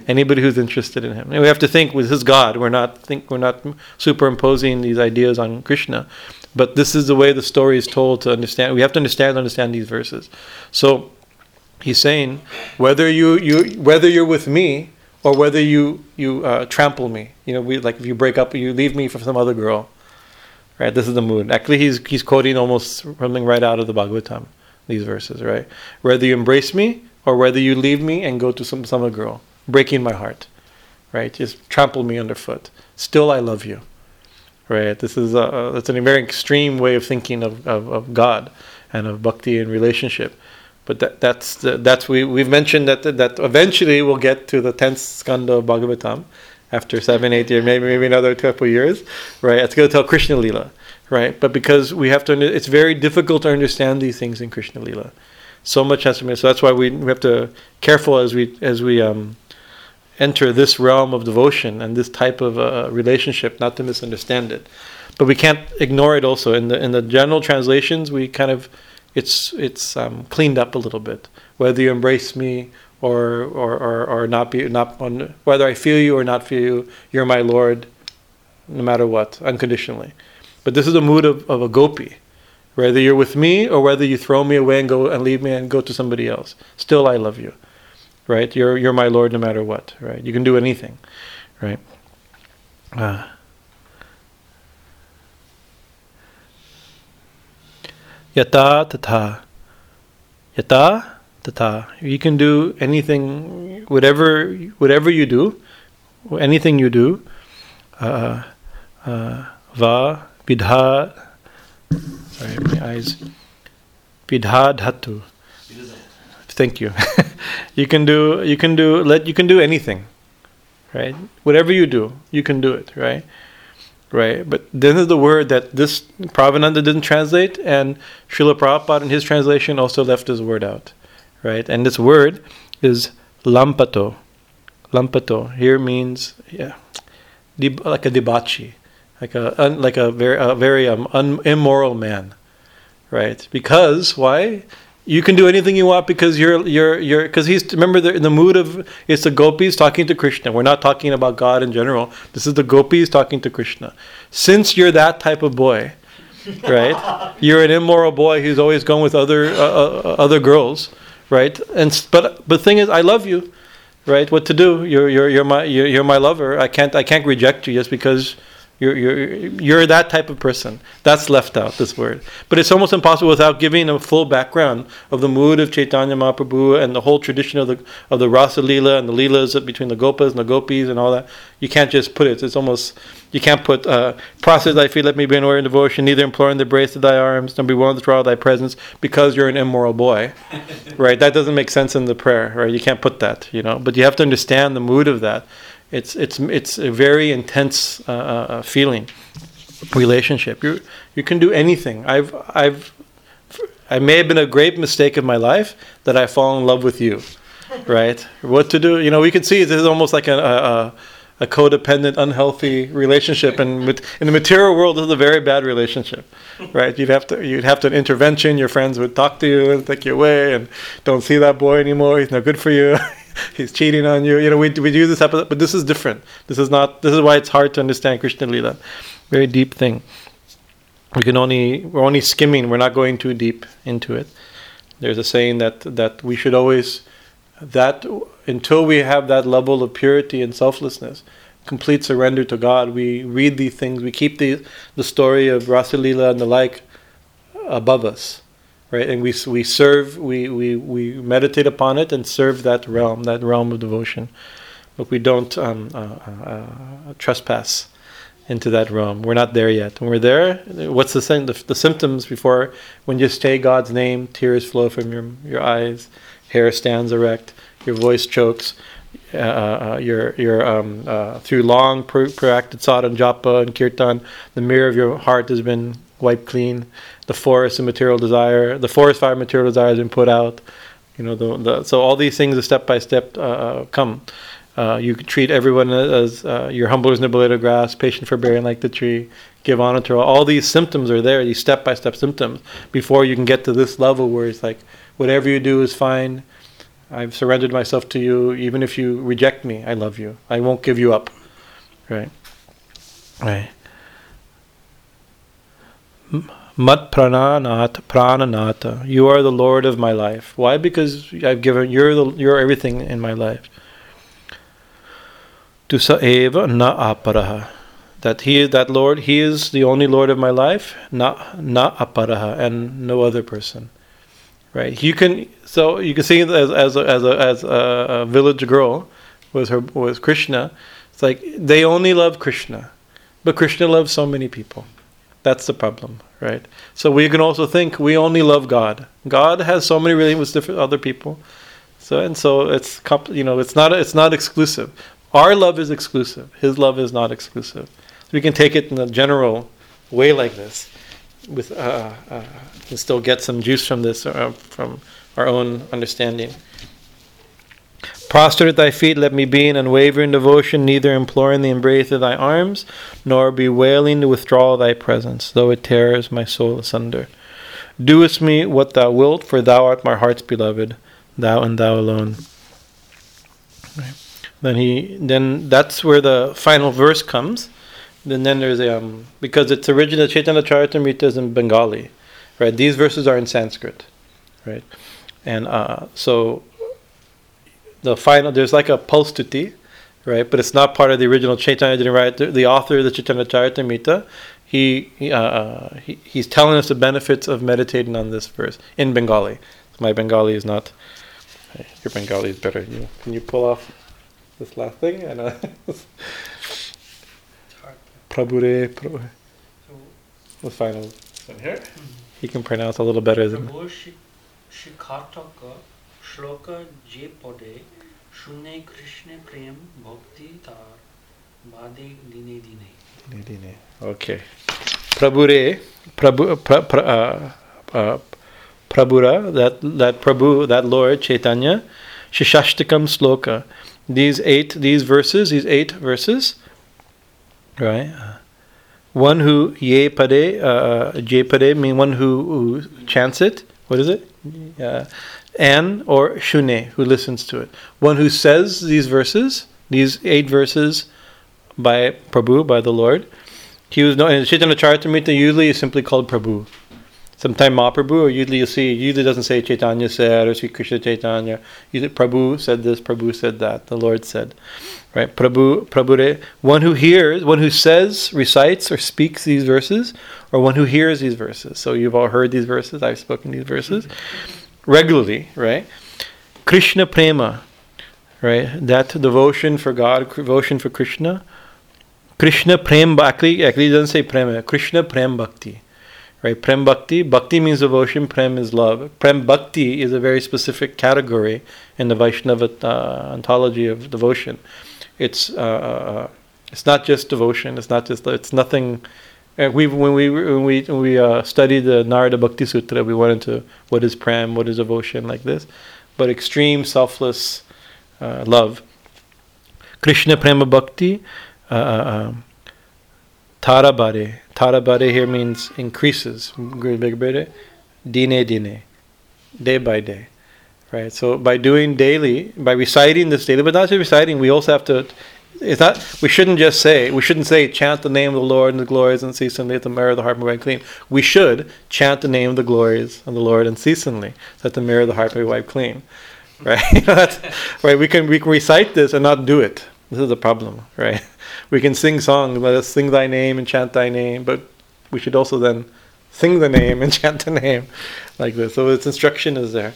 Anybody who's interested in him, and we have to think with his God. We're not think we're not superimposing these ideas on Krishna, but this is the way the story is told to understand. We have to understand understand these verses. So he's saying whether you you whether you're with me or whether you you uh, trample me. You know, we like if you break up, you leave me for some other girl Right, this is the mood. Actually, he's he's quoting almost something right out of the Bhagavatam. These verses, right? Whether you embrace me or whether you leave me and go to some some other girl, breaking my heart, right? Just trample me underfoot. Still, I love you, right? This is a that's a very extreme way of thinking of, of, of God and of bhakti and relationship. But that, that's the, that's we we've mentioned that that eventually we'll get to the tenth skanda of Bhagavatam, after seven, eight years, maybe maybe another couple years, right? It's going to tell Krishna Lila, right? But because we have to, it's very difficult to understand these things in Krishna Lila. So much has to be. So that's why we, we have to careful as we as we um, enter this realm of devotion and this type of uh, relationship, not to misunderstand it. But we can't ignore it. Also, in the in the general translations, we kind of it's it's um, cleaned up a little bit. Whether you embrace me or or, or, or not be not on whether I feel you or not feel you, you're my Lord, no matter what, unconditionally. But this is the mood of, of a gopi. Whether you're with me or whether you throw me away and go and leave me and go to somebody else, still I love you. Right? You're you're my Lord no matter what. Right? You can do anything. Right? Uh, yata tata. Yata tata. You can do anything, whatever whatever you do, anything you do. Uh, uh, va bidha. Sorry, my eyes. Bidha dhatu. Thank you. you can do. You can do. Let you can do anything, right? Whatever you do, you can do it, right? Right? But this is the word that this Prabhavananda didn't translate, and Srila Prabhupada in his translation also left this word out, right? And this word is lampato. Lampato here means yeah, like a debauchee, like a un, like a very a very um, un, immoral man, right? Because why? You can do anything you want because you're you're you're because he's remember the, in the mood of it's the gopis talking to Krishna. We're not talking about God in general. This is the gopis talking to Krishna. Since you're that type of boy, right? you're an immoral boy who's always going with other uh, uh, other girls, right? And but but the thing is, I love you, right? What to do? You're you're you're my you're, you're my lover. I can't I can't reject you just because you're you're you're that type of person. That's left out this word. But it's almost impossible without giving a full background of the mood of Chaitanya Mahaprabhu and the whole tradition of the of the Rasa Leela and the Leelas between the Gopas and the Gopis and all that. You can't just put it. It's almost you can't put uh, process thy feet, let me be in order in devotion, neither imploring the brace of thy arms, nor be willing to withdraw thy presence, because you're an immoral boy. right? That doesn't make sense in the prayer, right? You can't put that, you know. But you have to understand the mood of that. It's it's it's a very intense uh, uh, feeling, relationship. You you can do anything. I've I've I may have been a great mistake of my life that I fall in love with you, right? What to do? You know, we can see this is almost like a. a a codependent, unhealthy relationship, and with, in the material world, this is a very bad relationship, right? You'd have to you'd have to intervention. Your friends would talk to you and take you away, and don't see that boy anymore. He's no good for you. He's cheating on you. You know, we we do this episode, but this is different. This is not. This is why it's hard to understand Krishna Lila. Very deep thing. We can only we're only skimming. We're not going too deep into it. There's a saying that that we should always that until we have that level of purity and selflessness, complete surrender to God, we read these things, we keep the the story of Rasalila and the like above us, right? And we we serve, we we we meditate upon it and serve that realm, that realm of devotion, but we don't um, uh, uh, trespass into that realm. We're not there yet. When we're there, what's the? The, the symptoms before when you say God's name, tears flow from your your eyes hair stands erect, your voice chokes, uh, uh, your your um, uh, through long pro- proactive sadhana japa and kirtan, the mirror of your heart has been wiped clean. The forest of material desire, the forest fire material desire has been put out. You know, the, the so all these things, are step by step, uh, come. Uh, you treat everyone as uh, your humble as nibble of grass, patient forbearing like the tree, give honor to all. All these symptoms are there, these step by step symptoms, before you can get to this level where it's like, whatever you do is fine. I've surrendered myself to you. Even if you reject me, I love you. I won't give you up. Right. Right. Mat prananat prananata. You are the Lord of my life. Why? Because I've given you're the you're everything in my life. Tusa eva na aparaha. That he that Lord, he is the only Lord of my life, na na aparaha, and no other person. Right. You can so you can see as as a, as a, as a, village girl was her was Krishna. It's like they only love Krishna, but Krishna loves so many people. That's the problem, right? So we can also think we only love God. God has so many relations with other people. So and so it's you know it's not it's not exclusive. Our love is exclusive. His love is not exclusive. We can take it in a general way like this, with uh, uh, and still get some juice from this uh, from our own understanding. Prostrate at thy feet, let me be in unwavering devotion, neither imploring the embrace of thy arms, nor bewailing the withdrawal of thy presence, though it tears my soul asunder. Doest me what thou wilt, for thou art my heart's beloved, thou and thou alone. Right. Then he, then that's where the final verse comes. Then then there's um because it's original Chaitanya Charitamrita is in Bengali, right? These verses are in Sanskrit, right? And uh, so the final there's like a postuti, right? But it's not part of the original Chaitanya Charitamrita. The author of the Chaitanya Charitamrita, he, he, uh, uh, he he's telling us the benefits of meditating on this verse in Bengali. My Bengali is not. Your Bengali is better. You, can you pull off this last thing? And uh, Prabhure, Prabhure. The final here. He can pronounce a little better than. শ্লোক যে পদে শুনে কৃষ্ণে প্রেম ভক্তি তার বাদে দিনে দিনে দিনে দিনে ওকে প্রভুরে প্রভু Prabhura, that, that Prabhu, that Lord Chaitanya, Shikshashtakam Sloka. These eight, these verses, these eight verses, right? Uh, one who ye pade, uh, uh, je pade, mean one who, who chants it. What is it? Uh, and or shune, who listens to it. One who says these verses, these eight verses by Prabhu, by the Lord. He was known in Chaitanya Charitamrita usually is simply called Prabhu. Sometimes Mahaprabhu, or usually you'll see, usually doesn't say Chaitanya said or Sri Krishna Chaitanya. Usually Prabhu said this, Prabhu said that, the Lord said. Right? Prabhu, Prabhure, one who hears, one who says, recites, or speaks these verses, or one who hears these verses. So you've all heard these verses, I've spoken these verses regularly, right? Krishna Prema, right? That devotion for God, devotion for Krishna. Krishna Prem Bhakti, actually doesn't say Prem, Krishna Prem Bhakti. Right? Prem Bhakti, Bhakti means devotion, Prem is love. Prem Bhakti is a very specific category in the Vaishnava uh, ontology of devotion. It's uh, uh, it's not just devotion. It's not just it's nothing. We when we when we when we uh, studied the Narada Bhakti Sutra, we went into what is pram, what is devotion, like this, but extreme selfless uh, love. Krishna Prema Bhakti, uh, uh, um, Tarabare. Tarabare here means increases. Dine dine, day by day, right? So by doing daily, by reciting this daily, but not just reciting, we also have to it's not we shouldn't just say we shouldn't say chant the name of the Lord and the glories unceasingly at the mirror of the heart may be clean. We should chant the name of the glories of the Lord unceasingly, that the mirror of the heart may be wiped clean. Right? Right. We can we can recite this and not do it. This is the problem, right? We can sing songs, let us sing thy name and chant thy name, but we should also then sing the name and chant the name like this. So its instruction is there.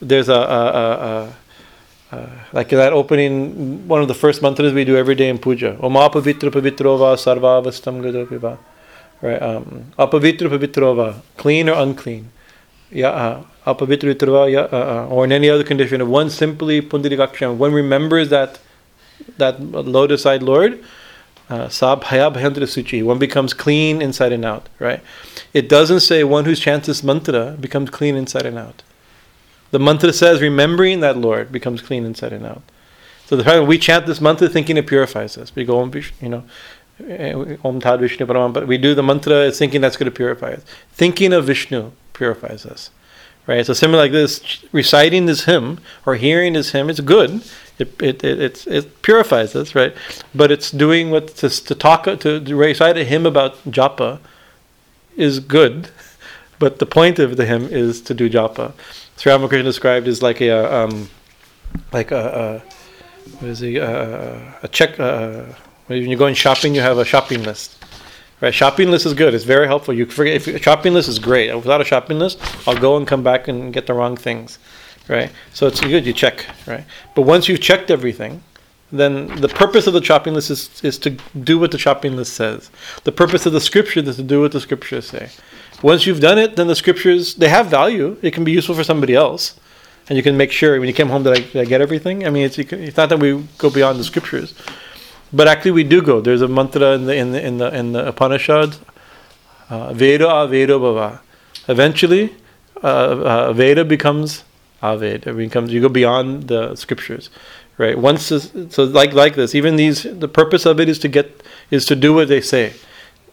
There's a, a, a, a uh, like that opening, one of the first mantras we do every day in puja. Om apavitra pavitrova sarvavastam gadopiva. Right? Um, apavitra pavitrova, clean or unclean. Yeah, uh, apavitra pavitrova, yeah, uh, uh, or in any other condition. If one simply pundarikaksham, one remembers that that lotus-eyed Lord, uh, sabhayabhendra suchi, one becomes clean inside and out. Right? It doesn't say one who chants this mantra becomes clean inside and out. The mantra says remembering that Lord becomes clean inside and out. So the fact we chant this mantra thinking it purifies us. We go Om Vishnu, you know, eh, Om Tad Vishnu Paramam, but we do the mantra thinking that's going to purify us. Thinking of Vishnu purifies us. Right? So similar like this, reciting this hymn or hearing this hymn, it's good. It, it, it, it purifies us, right? But it's doing what to, to talk to, to recite a hymn about japa is good, but the point of the hymn is to do japa. Sri Ramakrishna described as like a um, like a, a what is he a, a check uh, when you're going shopping you have a shopping list. Right shopping list is good it's very helpful. You forget if a shopping list is great without a shopping list I'll go and come back and get the wrong things right? So it's good you check right? But once you've checked everything then the purpose of the shopping list is, is to do what the shopping list says. The purpose of the scripture is to do what the scriptures say once you've done it, then the scriptures they have value. It can be useful for somebody else, and you can make sure when you came home that I, I get everything. I mean, it's, it's not that we go beyond the scriptures, but actually we do go. There's a mantra in the in the in the, in the Upanishad, uh, Veda Aveda Bhava. Eventually, uh, uh, Veda becomes Aved. It becomes you go beyond the scriptures, right? Once this, so like like this, even these the purpose of it is to get is to do what they say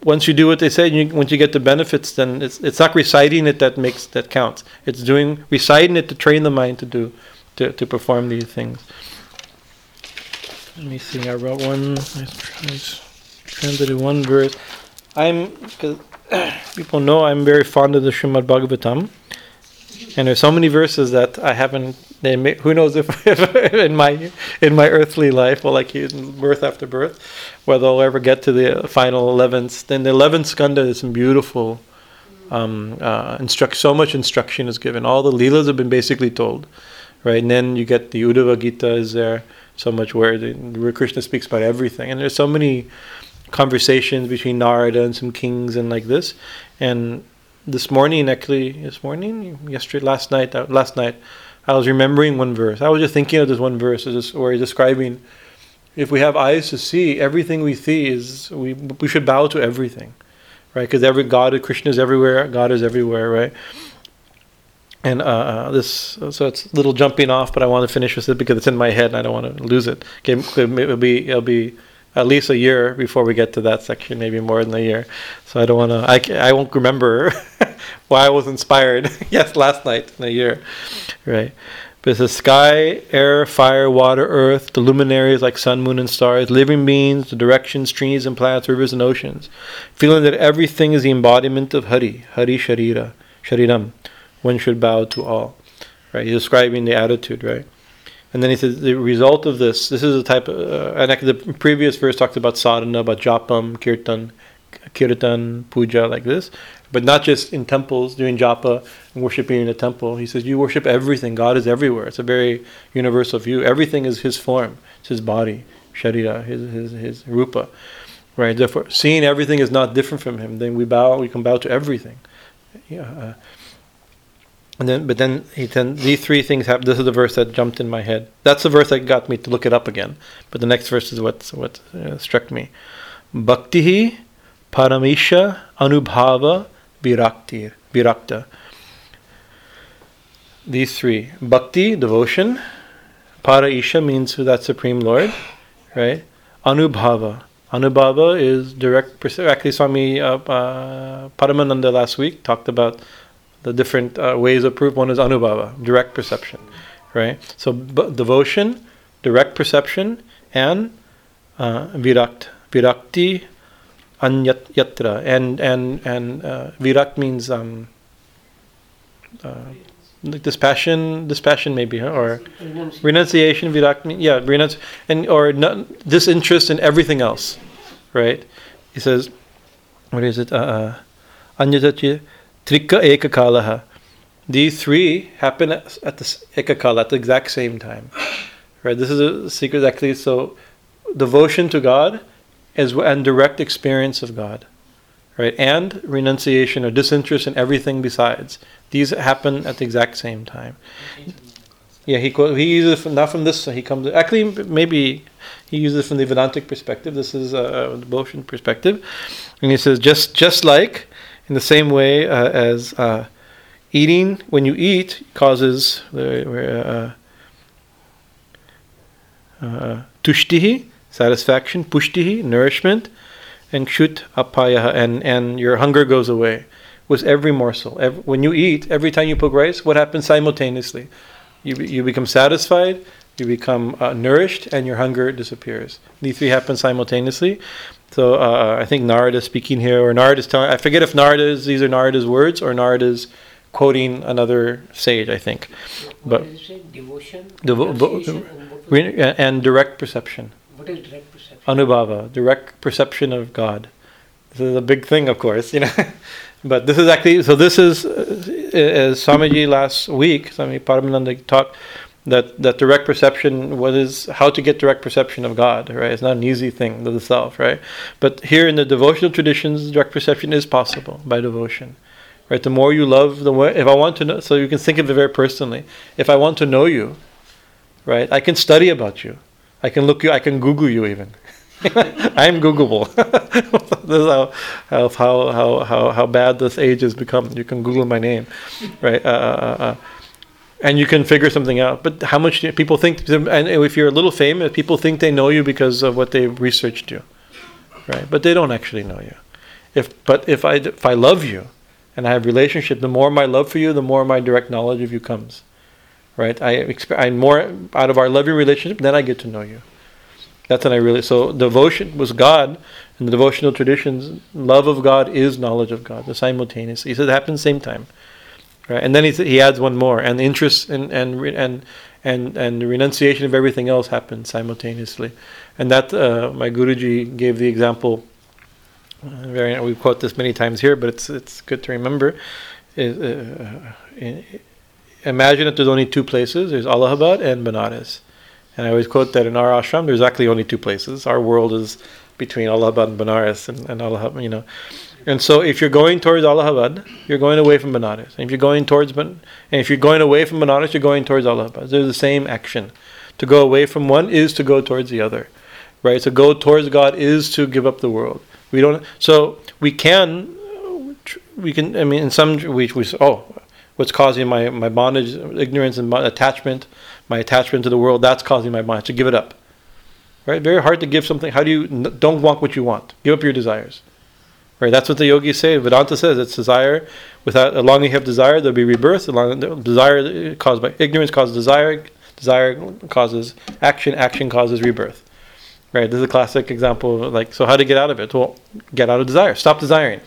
once you do what they say, you, once you get the benefits, then it's it's not reciting it that makes that counts. It's doing reciting it to train the mind to do to, to perform these things. Let me see. I wrote one. I translated one verse. I'm because people know I'm very fond of the Srimad Bhagavatam, and there's so many verses that I haven't. They may, who knows if, if in my in my earthly life, well, like birth after birth, whether I'll ever get to the final 11th. Then the 11th skanda is some beautiful um, uh, instruct. So much instruction is given. All the leelas have been basically told, right? And then you get the Uddhava Gita is there. So much where, the, where Krishna speaks about everything, and there's so many conversations between Narada and some kings and like this. And this morning, actually, this morning, yesterday, last night, uh, last night, I was remembering one verse. I was just thinking of this one verse, where he's describing if we have eyes to see, everything we see is we we should bow to everything, right? Because every God, Krishna is everywhere. God is everywhere, right? And uh, uh, this, so it's a little jumping off, but I want to finish with it because it's in my head and I don't want to lose it. Okay, it'll be it'll be at least a year before we get to that section, maybe more than a year. So I don't want to. I I won't remember why I was inspired. yes, last night in a year, right? But it's the sky, air, fire, water, earth, the luminaries like sun, moon, and stars, living beings, the directions, trees and plants, rivers and oceans, feeling that everything is the embodiment of Hari, Hari Sharira, Shariram. One should bow to all. Right? He's describing the attitude, right? And then he says the result of this. This is a type of. Uh, and the previous verse talks about sadhana, about japam, kirtan, kirtan, puja, like this. But not just in temples doing japa and worshiping in a temple. He says you worship everything. God is everywhere. It's a very universal view. Everything is His form. It's His body, sharira, His His His rupa. Right. Therefore, seeing everything is not different from Him. Then we bow. We can bow to everything. Yeah. Uh, and then, but then he these three things happen. This is the verse that jumped in my head. That's the verse that got me to look it up again. But the next verse is what what uh, struck me. Bhaktihi paramisha anubhava virakti virakta. These three: bhakti, devotion. Paraisha means who that supreme Lord, right? Anubhava. Anubhava is direct. Actually, Swami uh, uh, Paramananda last week talked about the different uh, ways of proof. One is anubhava, direct perception, right? So b- devotion, direct perception, and uh, virakt, virakti, anyatra, and and and uh, virakt means um, uh, like dispassion, dispassion maybe, huh? or Renunciation. renunciation. Virakt, mean, yeah, renunci- and or not, disinterest in everything else, right? He says, what is it? Uh, uh, Trika ekakalaha. These three happen at, the ekakala at the exact same time. Right. This is a secret actually. So, devotion to God, w- and direct experience of God, right, and renunciation or disinterest in everything besides. These happen at the exact same time. Yeah, he he uses it from, not from this. He comes actually maybe he uses from the Vedantic perspective. This is a devotion perspective, and he says just just like in the same way uh, as uh, eating when you eat causes uh, uh, tushtihi satisfaction, pushtihi nourishment, and kshut apaya and and your hunger goes away with every morsel. Every, when you eat, every time you put rice, what happens simultaneously? You you become satisfied, you become uh, nourished, and your hunger disappears. These three happen simultaneously. So uh, I think Narada is speaking here, or Narada is telling. I forget if Narada is these are Narada's words or Narada is quoting another sage. I think, What but? Devotion, Devo- vo- and direct perception, What is direct perception? anubhava, direct perception of God. This is a big thing, of course, you know. but this is actually so. This is uh, as Swamiji last week, Swami Paramananda taught that that direct perception. What is how to get direct perception of God? Right, it's not an easy thing to the self, right? But here in the devotional traditions, direct perception is possible by devotion. Right, the more you love, the more. If I want to know, so you can think of it very personally. If I want to know you, right, I can study about you. I can look you. I can Google you even. I'm Googleable. this is how, how how how how bad this age has become. You can Google my name, right? Uh, uh, uh, and you can figure something out. But how much do people think? And if you're a little famous, people think they know you because of what they researched you, right? But they don't actually know you. If but if I if I love you, and I have relationship, the more my love for you, the more my direct knowledge of you comes, right? I exp- I more out of our loving relationship, then I get to know you. That's when I really so devotion was God in the devotional traditions. Love of God is knowledge of God. The simultaneous. He says it happens same time, right? And then he he adds one more, and the interest and and and and and the renunciation of everything else happens simultaneously, and that uh, my Guruji gave the example. Uh, very we quote this many times here, but it's it's good to remember. Is, uh, in, imagine that there's only two places. There's Allahabad and Benares. And I always quote that in our ashram, there's actually only two places. Our world is between Allahabad and Benares, and, and Allahabad, you know. And so, if you're going towards Allahabad, you're going away from Benares. And if you're going towards, and if you're going away from Benares, you're going towards Allahabad. They're the same action. To go away from one is to go towards the other. right? So go towards God is to give up the world. We don't. So we can, we can. I mean, in some we we oh, what's causing my my bondage, ignorance, and attachment, my attachment to the world. That's causing my bondage. To give it up, right? Very hard to give something. How do you don't want what you want? Give up your desires. Right, that's what the yogis say. Vedanta says it's desire. Without, as long you have desire, there'll be rebirth. Desire caused by ignorance causes desire. Desire causes action. Action causes rebirth. Right. This is a classic example. Like, so how to get out of it? Well, get out of desire. Stop desiring.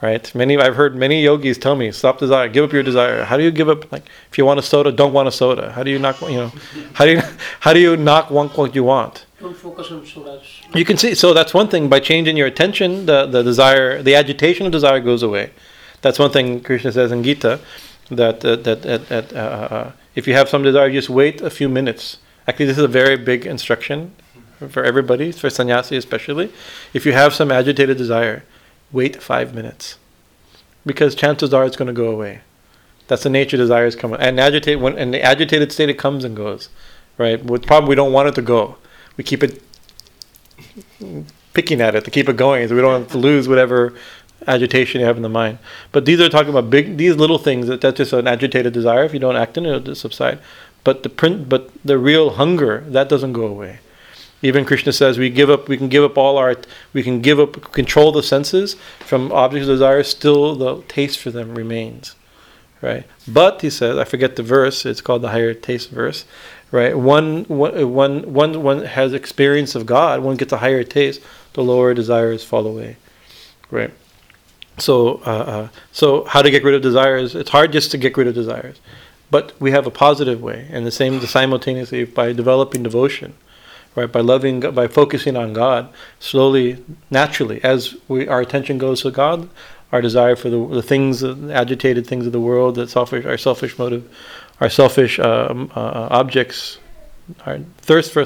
Right. Many I've heard many yogis tell me, stop desire. Give up your desire. How do you give up? Like, if you want a soda, don't want a soda. How do you not? You know, how do you how do you not want what you want? Don't focus on sodas. You can see. So that's one thing. By changing your attention, the the desire, the agitation of desire goes away. That's one thing Krishna says in Gita. That uh, that that, that uh, uh, if you have some desire, just wait a few minutes. Actually, this is a very big instruction for everybody, for sannyasi especially. If you have some agitated desire, wait five minutes, because chances are it's going to go away. That's the nature desires come and agitate when in the agitated state it comes and goes, right? With problem we don't want it to go we keep it picking at it to keep it going so we don't lose whatever agitation you have in the mind. But these are talking about big these little things that that's just an agitated desire. If you don't act in it, it'll just subside. But the print but the real hunger, that doesn't go away. Even Krishna says we give up we can give up all our we can give up control the senses from objects of desire, still the taste for them remains. Right? But he says, I forget the verse, it's called the higher taste verse right? One, one, one, one has experience of God, one gets a higher taste, the lower desires fall away, right? So, uh, uh, so how to get rid of desires? It's hard just to get rid of desires, but we have a positive way, and the same simultaneously by developing devotion, right? By loving, by focusing on God, slowly, naturally, as we our attention goes to God, our desire for the, the things, the agitated things of the world, that selfish, our selfish motive, our selfish um, uh, objects, our thirst for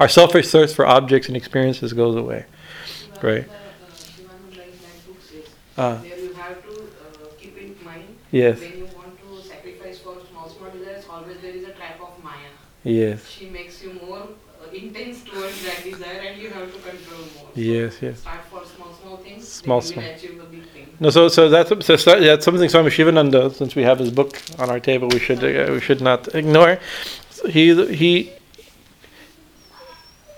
our selfish thirst for objects and experiences goes away, right? Uh, there you have to uh, keep in mind yes. when you want to sacrifice for small small desires, always there is a trap of Maya. Yes. She makes you more uh, intense towards that desire, and you have to control more. Yes, yes. Start for small small things. Small, small. achieve the. No, so so that's so start, that's something Swami Shivananda. Since we have his book on our table, we should uh, we should not ignore. He he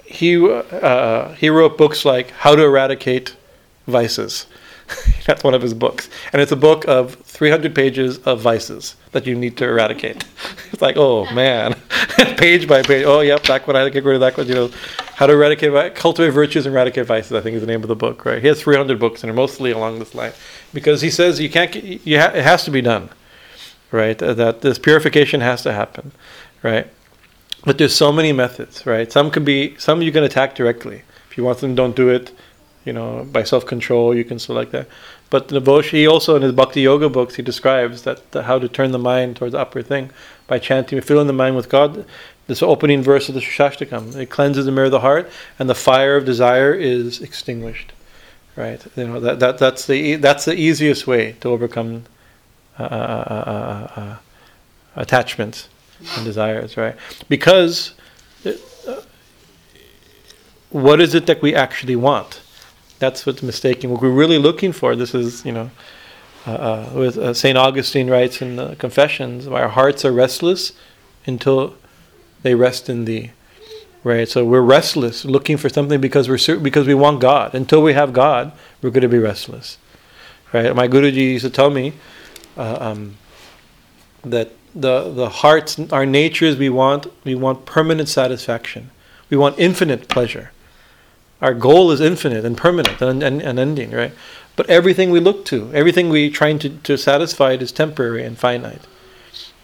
he uh, he wrote books like How to Eradicate Vices. that's one of his books, and it's a book of 300 pages of vices that you need to eradicate. it's like, oh man, page by page. Oh, yep, that one I get rid of that one. You know, how to eradicate, cultivate virtues and eradicate vices. I think is the name of the book. Right? He has 300 books, and they're mostly along this line, because he says you can't. You ha- it has to be done, right? That this purification has to happen, right? But there's so many methods, right? Some can be, some you can attack directly. If you want them, don't do it. You know, by self-control, you can select that. But the he also in his Bhakti Yoga books, he describes that the, how to turn the mind towards the upper thing by chanting, filling the mind with God. This opening verse of the Shashtakam, it cleanses the mirror of the heart, and the fire of desire is extinguished. Right? You know that, that that's the that's the easiest way to overcome uh, uh, uh, attachments and desires. Right? Because what is it that we actually want? That's what's mistaken. What we're really looking for, this is, you know, uh, uh, with uh, St. Augustine writes in the Confessions, our hearts are restless until they rest in thee. Right? So we're restless, looking for something because we're because we want God. Until we have God, we're going to be restless. Right? My Guruji used to tell me uh, um, that the the hearts, our natures, we want we want permanent satisfaction. We want infinite pleasure. Our goal is infinite and permanent and, and, and ending, right? But everything we look to, everything we trying to, to satisfy it is temporary and finite,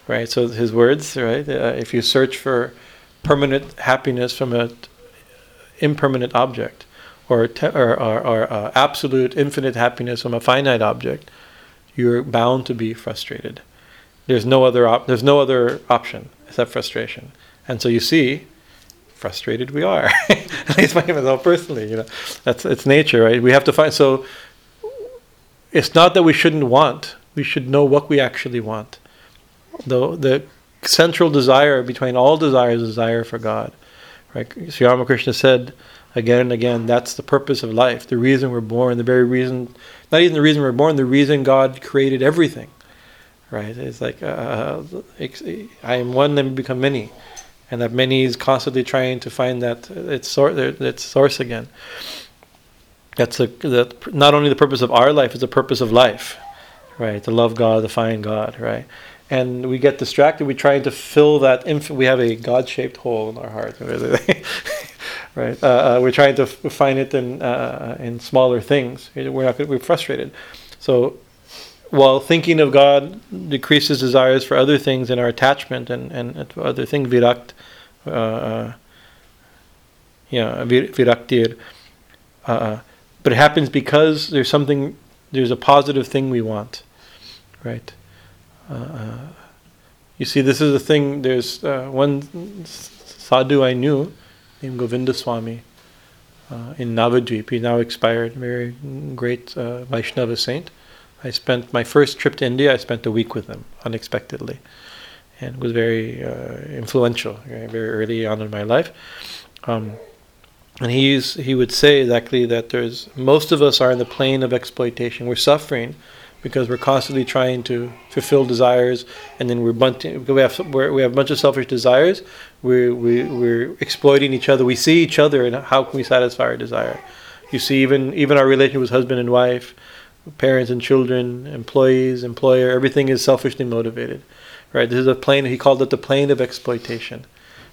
right? So his words, right? Uh, if you search for permanent happiness from an impermanent object, or, te- or, or, or uh, absolute infinite happiness from a finite object, you're bound to be frustrated. There's no other op- there's no other option except frustration. And so you see, frustrated we are. At least myself personally, you know, that's it's nature, right? We have to find. So it's not that we shouldn't want; we should know what we actually want. The the central desire between all desires is desire for God, right? Sri Ramakrishna said, again and again. That's the purpose of life, the reason we're born, the very reason, not even the reason we're born, the reason God created everything. Right? It's like uh, I am one, me become many, and that many is constantly trying to find that its source, its source again. That's a, that not only the purpose of our life, it's the purpose of life, right? To love God, to find God, right? And we get distracted. We're trying to fill that. We have a God-shaped hole in our heart, right? Uh, uh, we're trying to f- find it in uh, in smaller things. We're not. We're frustrated. So, while thinking of God decreases desires for other things in our attachment and and other things, virakt, uh, uh yeah, viraktir. Uh, uh, but it happens because there's something, there's a positive thing we want, right? Uh, uh you see, this is the thing. There's one sadhu I knew named Govinda Swami in Navadvip. He now expired, very great Vaishnava saint. I spent my first trip to India. I spent a week with him unexpectedly, and it was very uh, influential. Very, very early on in my life. Um, and he's, he would say exactly that there's most of us are in the plane of exploitation. We're suffering because we're constantly trying to fulfill desires, and then we're bunting, we have we're, we have a bunch of selfish desires. We we we're exploiting each other. We see each other, and how can we satisfy our desire? You see, even even our relationship with husband and wife, parents and children, employees, employer, everything is selfishly motivated, right? This is a plane. He called it the plane of exploitation,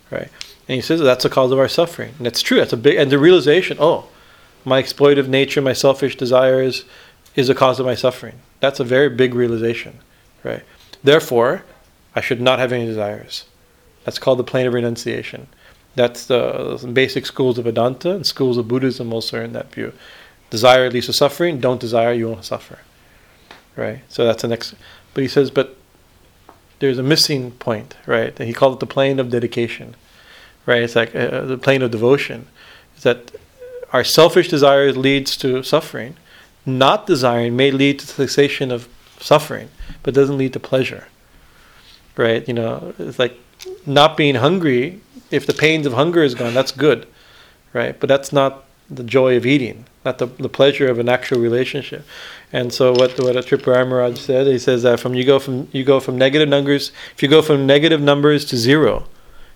right? And he says that's the cause of our suffering. And that's true. That's a big and the realization, oh, my exploitive nature, my selfish desires is the cause of my suffering. That's a very big realization. Right? Therefore, I should not have any desires. That's called the plane of renunciation. That's the basic schools of Vedanta and schools of Buddhism also are in that view. Desire leads to suffering, don't desire, you won't suffer. Right? So that's the next but he says, but there's a missing point, right? And he called it the plane of dedication right? It's like uh, the plane of devotion. Is that our selfish desire leads to suffering. Not desiring may lead to cessation of suffering, but doesn't lead to pleasure. Right? You know, it's like not being hungry. If the pains of hunger is gone, that's good, right? But that's not the joy of eating, not the, the pleasure of an actual relationship. And so, what what Maharaj said, he says that from you go from you go from negative numbers. If you go from negative numbers to zero,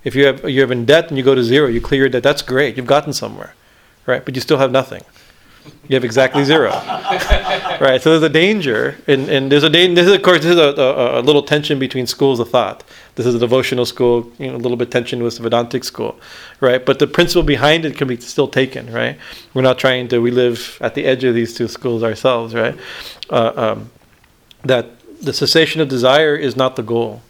if you have you have in debt and you go to zero, you clear your debt. That's great. You've gotten somewhere, right? But you still have nothing. You have exactly zero, right? So there's a danger, and, and there's a danger. This is, of course, this is a, a, a, little tension between schools of thought. This is a devotional school, you know, a little bit tension with the Vedantic school, right? But the principle behind it can be still taken, right? We're not trying to. We live at the edge of these two schools ourselves, right? Uh, um, that the cessation of desire is not the goal,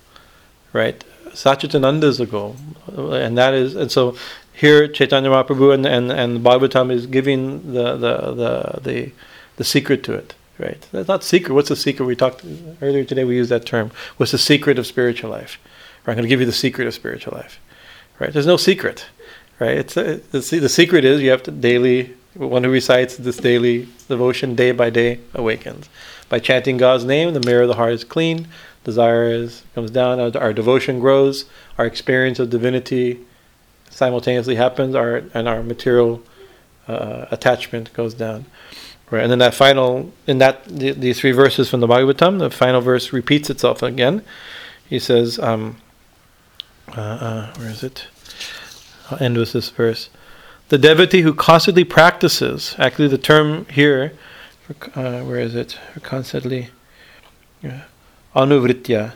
right? Satchitananda is the goal, and that is, and so here Chaitanya Mahaprabhu and and, and Bhagavatam is giving the, the the the the secret to it. Right? That's not secret. What's the secret? We talked earlier today. We used that term. What's the secret of spiritual life? Right, I'm going to give you the secret of spiritual life. Right? There's no secret. Right? It's uh, the, the secret is you have to daily. One who recites this daily devotion day by day awakens. By chanting God's name, the mirror of the heart is clean desire is, comes down, our, our, devotion grows, our experience of divinity simultaneously happens, our and our material uh, attachment goes down. Right, and then that final, in that the, these three verses from the Bhagavatam, the final verse repeats itself again. He says, um, uh, uh, "Where is it?" I'll end with this verse. The devotee who constantly practices, actually, the term here, uh, where is it? Constantly. Yeah anuvritya.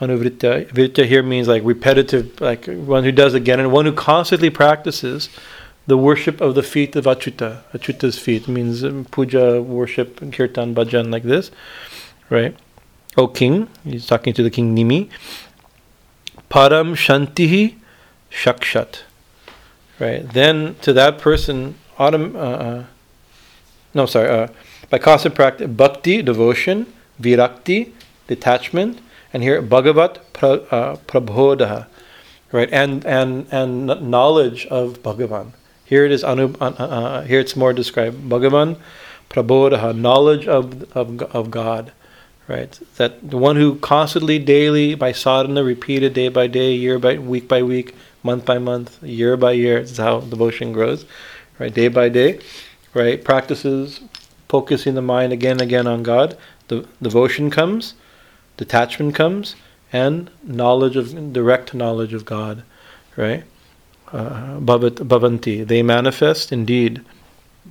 Anuvritya. Vritya here means like repetitive, like one who does again, and one who constantly practices the worship of the feet of Achyuta. Achyuta's feet means um, puja, worship, kirtan, bhajan, like this, right? O king, he's talking to the king Nimi. Param shantihi shakshat. Right. Then to that person, autumn. Uh, uh, no, sorry. Uh, by constant practice, bhakti, devotion, virakti, detachment, and here Bhagavat pra, uh, Prabodha, right? And and and knowledge of Bhagavan. Here it is. Anu, uh, uh, here it's more described. Bhagavan Prabodha, knowledge of of of God, right? That the one who constantly, daily, by sadhana, repeated day by day, year by week by week, month by month, year by year. This is how devotion grows, right? Day by day, right? Practices focusing the mind again and again on God. The devotion comes, detachment comes, and knowledge of direct knowledge of God, right? Uh, bhavat- bhavanti. They manifest indeed.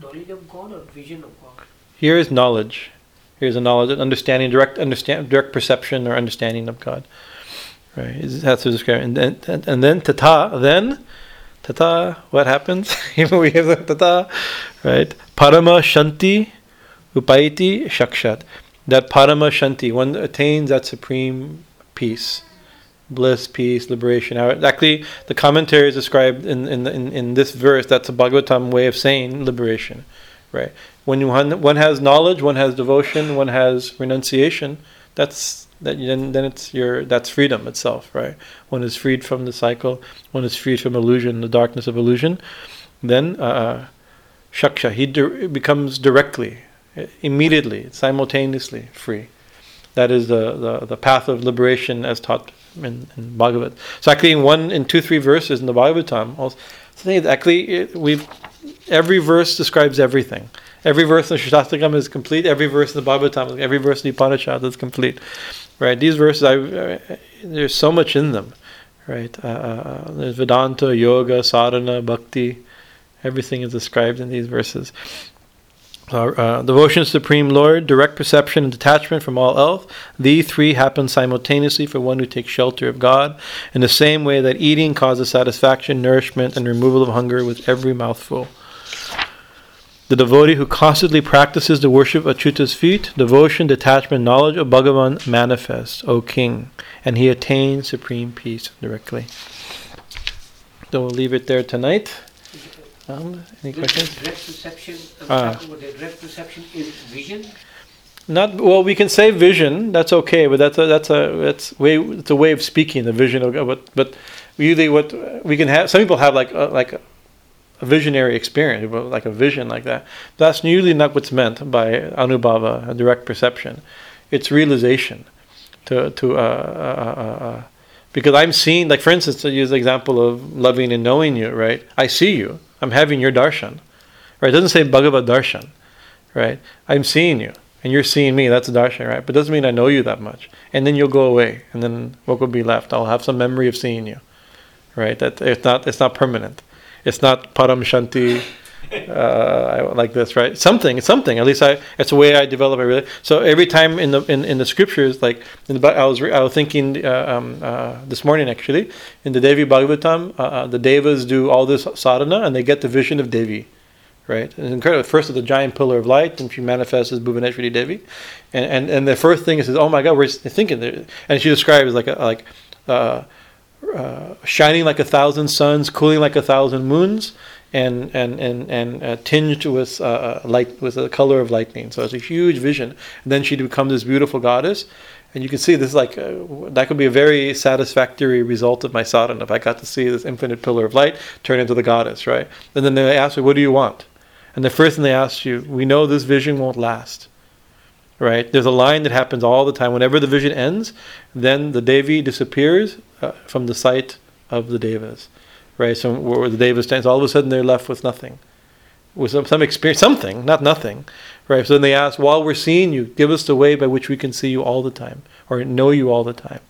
Knowledge of God or vision of God? Here is knowledge. Here's a knowledge, an understanding, direct understand, direct perception or understanding of God. Right? That's to describe. And then, and, and then tata. Then tata. What happens? Even we have the tata. Right? Parama shanti, upaiti shakshat. That parama shanti, one attains that supreme peace, bliss, peace, liberation. Actually, the commentary is described in in, in in this verse. That's a Bhagavatam way of saying liberation. Right? When one one has knowledge, one has devotion, one has renunciation. That's that then then it's your that's freedom itself, right? One is freed from the cycle. One is freed from illusion, the darkness of illusion. Then uh, shaksha, he di- becomes directly, immediately, simultaneously free. That is the, the, the path of liberation as taught in, in Bhagavad. So actually, in one, in two, three verses in the Bhagavatam, also, I actually we've every verse describes everything. Every verse in the Shastakam is complete. Every verse in the Bhagavatam, every verse in the Upanishad is complete. Right? These verses, I, uh, there's so much in them. Right? Uh, uh, there's Vedanta, Yoga, Sadhana, Bhakti. Everything is described in these verses. Uh, uh, devotion to Supreme Lord, direct perception and detachment from all else. The three happen simultaneously for one who takes shelter of God, in the same way that eating causes satisfaction, nourishment, and removal of hunger with every mouthful. The devotee who constantly practices the worship of Achyuta's feet, devotion, detachment, knowledge of Bhagavan manifests, O king, and he attains supreme peace directly. So we'll leave it there tonight. Um, any questions? Direct perception, I'm Ah. talking about direct perception is vision. Not well. We can say vision. That's okay, but that's a that's a that's way. It's a way of speaking. The vision of God. But but usually, what we can have. Some people have like a, like a, visionary experience, like a vision like that. That's usually not what's meant by anubhava, a direct perception. It's realization. To to uh, uh, uh, uh, because I'm seeing, like for instance, to use the example of loving and knowing you, right? I see you. I'm having your darshan, right? It doesn't say Bhagavad darshan, right? I'm seeing you and you're seeing me. That's darshan, right? But doesn't mean I know you that much. And then you'll go away, and then what will be left? I'll have some memory of seeing you, right? That it's not it's not permanent. It's not param shanti. Uh, like this, right? Something, something. At least I. It's the way I develop. I. So every time in the in, in the scriptures, like in the, I was I was thinking uh, um, uh, this morning actually in the Devi Bhagavatam, uh, uh, the devas do all this sadhana and they get the vision of Devi, right? And it's incredible. First, it's a giant pillar of light, and she manifests as Bhuvaneshwari Devi, and and, and the first thing is, oh my God, we're thinking there, and she describes like a, like. Uh, uh, shining like a thousand suns, cooling like a thousand moons, and and and and uh, tinged with uh, light with the color of lightning. So it's a huge vision. And then she becomes this beautiful goddess, and you can see this like uh, that could be a very satisfactory result of my sadhana if I got to see this infinite pillar of light turn into the goddess, right? And then they ask me, "What do you want?" And the first thing they ask you, "We know this vision won't last." Right? There's a line that happens all the time. Whenever the vision ends, then the Devi disappears uh, from the sight of the Devas. Right? So where the Devas stands, all of a sudden they're left with nothing. With some, some experience, something, not nothing. Right? So then they ask, while we're seeing you, give us the way by which we can see you all the time, or know you all the time.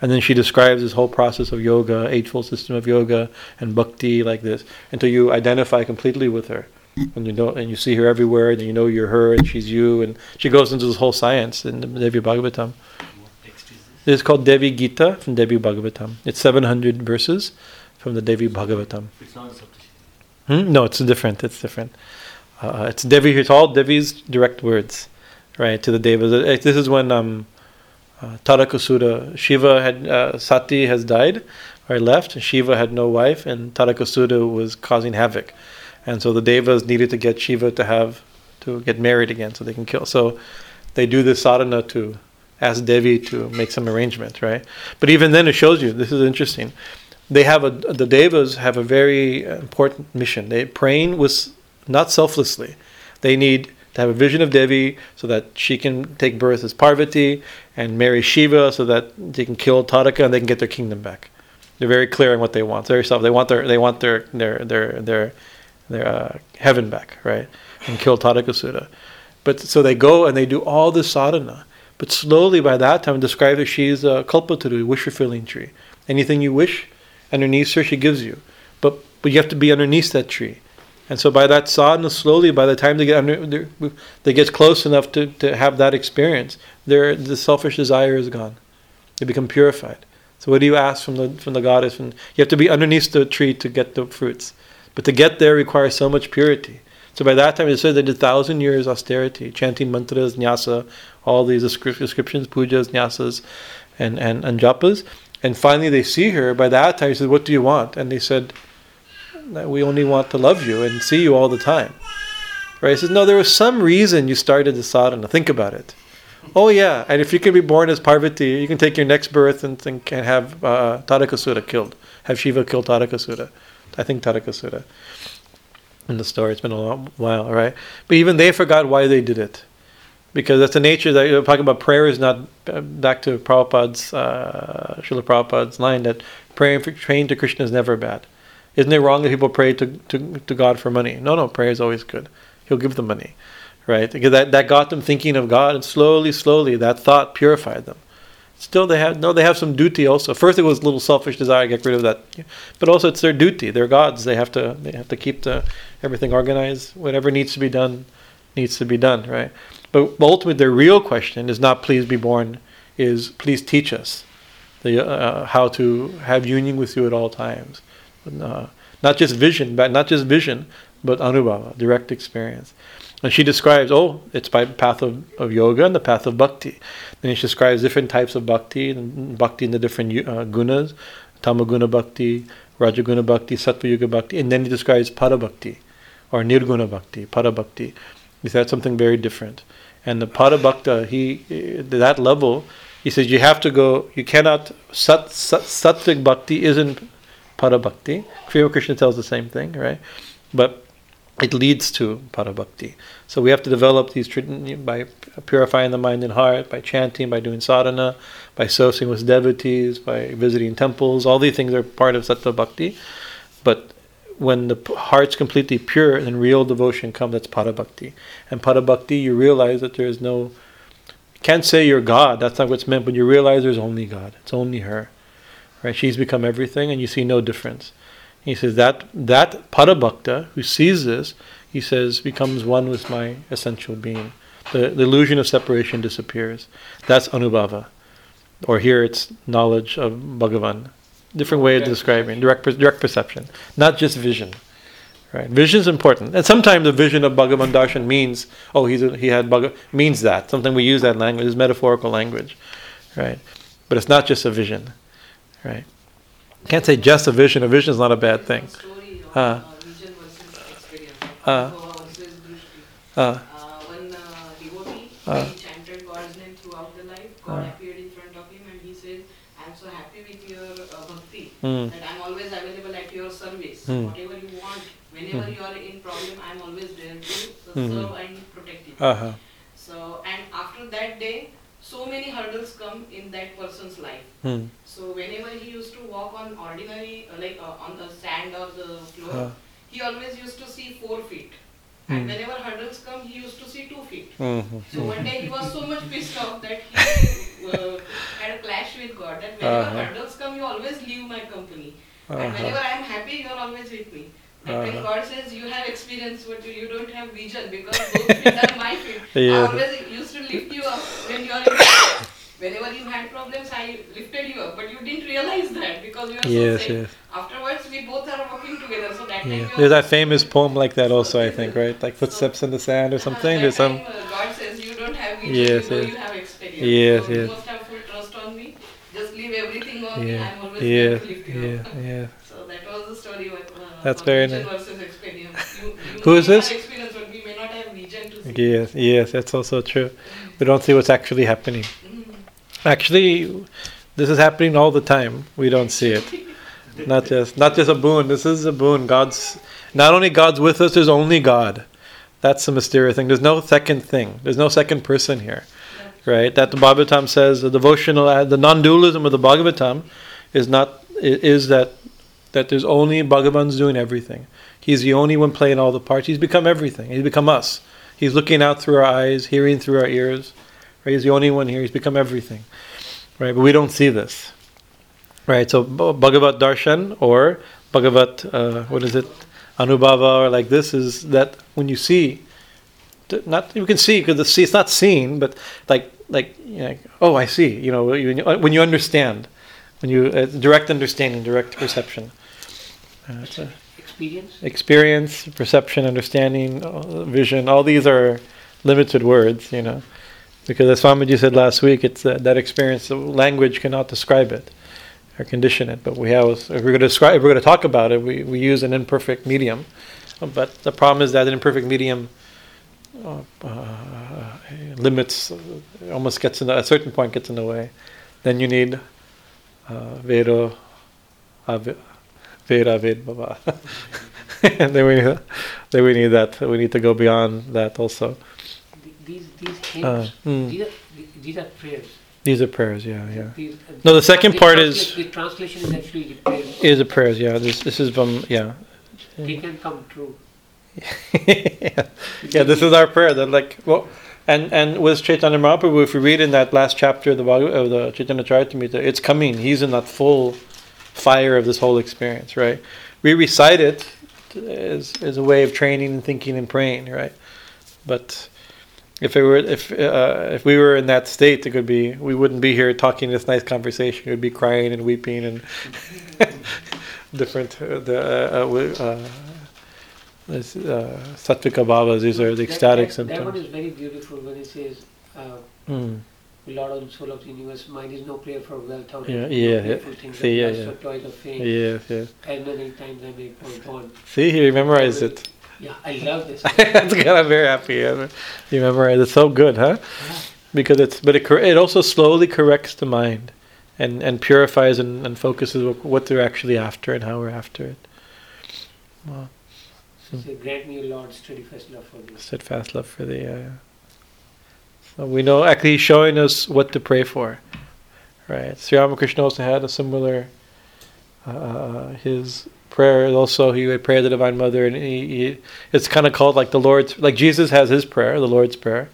And then she describes this whole process of yoga, eightfold system of yoga, and bhakti like this, until you identify completely with her and you know and you see her everywhere and you know you're her and she's you and she goes into this whole science in the Devi Bhagavatam. It's called Devi Gita from Devi Bhagavatam. It's 700 verses from the Devi Bhagavatam. It's not Hmm? No, it's different. It's different. Uh, it's Devi. It's all Devi's direct words, right to the Devas. Uh, This is when um, uh, Tarakasura Shiva had uh, Sati has died or left, and Shiva had no wife, and Tarakasura was causing havoc, and so the Devas needed to get Shiva to have to get married again, so they can kill. So they do this sadhana to ask Devi to make some arrangement, right? But even then, it shows you this is interesting. They have a the Devas have a very important mission. They praying was not selflessly. They need to have a vision of Devi so that she can take birth as Parvati and marry Shiva so that they can kill Taraka and they can get their kingdom back. They're very clear on what they want. Very self. They want their they want their their their their their uh, heaven back, right? And kill Tarakasura. But so they go and they do all this sadhana. But slowly by that time, describe that she's a kalpataru, wish fulfilling tree. Anything you wish, underneath her, she gives you. But but you have to be underneath that tree. And so by that sadhana, slowly, by the time they get under, they get close enough to, to have that experience, their the selfish desire is gone. They become purified. So what do you ask from the from the goddess? And you have to be underneath the tree to get the fruits. But to get there requires so much purity. So by that time, it said they did thousand years austerity, chanting mantras, nyasa, all these descriptions, pujas, nyasas, and, and, and japas. And finally, they see her. By that time, he said, "What do you want?" And they said, "We only want to love you and see you all the time." Right? He says, "No, there was some reason you started the sadhana. Think about it." Oh yeah, and if you can be born as Parvati, you can take your next birth and think and have uh, Tarakasura killed, have Shiva kill Tarakasura. I think Tarakasura. In the story, it's been a long while, right? But even they forgot why they did it, because that's the nature that you're talking about. Prayer is not uh, back to Prabhupada's, uh, Srila Prabhupada's line that praying for, praying to Krishna is never bad. Isn't it wrong that people pray to, to, to God for money? No, no, prayer is always good. He'll give them money right? Because that, that got them thinking of God, and slowly, slowly, that thought purified them. Still, they have no. They have some duty also. First, it was a little selfish desire to get rid of that, but also it's their duty. They're gods. They have to. They have to keep the everything organized. Whatever needs to be done, needs to be done, right? But ultimately, their real question is not "Please be born," is "Please teach us the uh, how to have union with you at all times." Uh, not just vision, but not just vision, but anubhava, direct experience. And she describes, oh, it's by path of, of yoga and the path of bhakti. Then she describes different types of bhakti, and bhakti in the different uh, gunas, tamaguna bhakti, rajaguna bhakti, sattva guna bhakti, and then he describes parabhakti, or nirguna bhakti, parabhakti. He said something very different. And the parabhakta, he, that level, he says you have to go, you cannot, sat, sat, sattvic bhakti isn't parabhakti. Kriya Krishna tells the same thing, right? But it leads to parabhakti. So we have to develop these by purifying the mind and heart, by chanting, by doing sadhana, by associating with devotees, by visiting temples. All these things are part of sattva bhakti. But when the heart's completely pure, then real devotion comes. That's parabhakti. And parabhakti, you realize that there is no. You can't say you're God. That's not what's meant. But you realize there's only God. It's only her. Right? She's become everything, and you see no difference. He says that that parabhakta who sees this, he says, becomes one with my essential being. The, the illusion of separation disappears. That's anubhava. Or here it's knowledge of Bhagavan. Different way of describing direct direct perception, not just vision. Right, vision is important, and sometimes the vision of Bhagavan darshan means, oh, he's a, he had Bhagavan means that something we use that language is metaphorical language, right? But it's not just a vision, right? Can't say just a vision. A vision is not a bad thing. Story of Uh. uh, vision versus experience. Uh. So versus drishti. Uh, Uh, when uh, devotee Uh. he chanted God's name throughout the life, God appeared in front of him and he said, "I'm so happy with your uh, bhakti mm, that I'm always available at your service. Hmm. Whatever you want, whenever Hmm. you are in problem, I'm always there to Mhm. serve and protect you." uh-huh. So and after that day, so many hurdles come in that person's life. Mm, So whenever he used to walk on ordinary, uh, like uh, on the sand or the floor, uh, he always used to see four feet. Hmm. And whenever hurdles come, he used to see two feet. mhm, So one day he was so much pissed off that he uh, had a clash with God. That whenever Uh-huh. hurdles come, you always leave my company. And uh-huh. whenever I am happy, you are always with me. And when Uh-huh. God says you have experience, but you, you don't have vision because those feet are my feet. Yeah. I always used to lift you up when you are in Whenever you had problems, I lifted you up, but you didn't realize that because you are Yes, so yes. Afterwards, we both are working together. So that Yeah. There's that famous poem like that also, I think, right? Like footsteps in the sand or something. There's some. uh, God says you don't have vision, Yes, yes. you have experience. Yes, so You must have full trust on me. Just leave everything on me. Yeah, I'm always yeah, to lift you yeah, up. yeah. So that was the story. What, uh, That's very nice. versus experience. You, you Who this? Experience, but we may not have vision to see. Yes, yes, that's also true. We don't see what's actually happening. Actually, this is happening all the time. We don't see it. Not just not just a boon. This is a boon. God's not only God's with us. There's only God. That's the mysterious thing. There's no second thing. There's no second person here, right? That the Bhagavatam says the devotional, uh, the non-dualism of the Bhagavatam is not is that that there's only Bhagavan's doing everything. He's the only one playing all the parts. He's become everything. He's become us. He's looking out through our eyes, hearing through our ears. Right? He's the only one here. He's become everything, right? But we don't see this, right? So Bhagavat Darshan or Bhagavat, uh, what is it? Anubhava or like this is that when you see, not you can see because see it's not seen, but like like you know, oh I see, you know when you, when you understand, when you uh, direct understanding, direct perception, uh, a Experience? experience, perception, understanding, uh, vision. All these are limited words, you know, because as Swamiji said last week, it's uh, that experience. Language cannot describe it or condition it, but we have. If we're going to describe, if we're going to talk about it, we, we use an imperfect medium. But the problem is that an imperfect medium uh, uh, limits, almost gets in the, a certain point gets in the way. Then you need uh, Vero, Ave- Vera Ved Baba. then we then we need that. We need to go beyond that also. Th- These, these Uh, mm. these, are, these are prayers. These are prayers, yeah, yeah. These, uh, No, the second the part is- The translation is actually prayers. Is a prayers, yeah. This this is from yeah. They can come true. yeah. Yeah, this is our prayer. That like well, and and with Chaitanya Mahaprabhu, if we read in that last chapter of the Bhagavad, of the Chaitanya Charitamrita, it's coming. He's in that full fire of this whole experience, right? We recite it as as a way of training and thinking and praying, right? But if it were if uh, if we were in that state, it could be we wouldn't be here talking this nice conversation. We'd be crying and weeping and different uh, the uh, uh, uh, this, uh, sattvika bhavas. These are the ecstatic that, That one is very beautiful when it says, uh, Mm. Lord of the soul of the universe, mine is no prayer for wealth or Yeah, no yeah, fearful yeah. things, See, yeah, yeah. toys of fame. Yes, yes. As many times I may go on. See, he memorized it. Yeah, I love this. That's good. I'm very happy. yeah. You memorized it so good, huh? Yeah. Because it's, but it, cor- it also slowly corrects the mind, and and purifies and, and focuses what, what they're actually after and how we're after it. Wow. Say, grant me, O Lord, steadfast love for thee. Steadfast love for the. Uh, so we know actually he's showing us what to pray for, right? Sri Ramakrishna also had a similar. Uh, his prayer also he would pray the Divine Mother, and he, he it's kind of called like the Lord's like Jesus has his prayer, the Lord's prayer,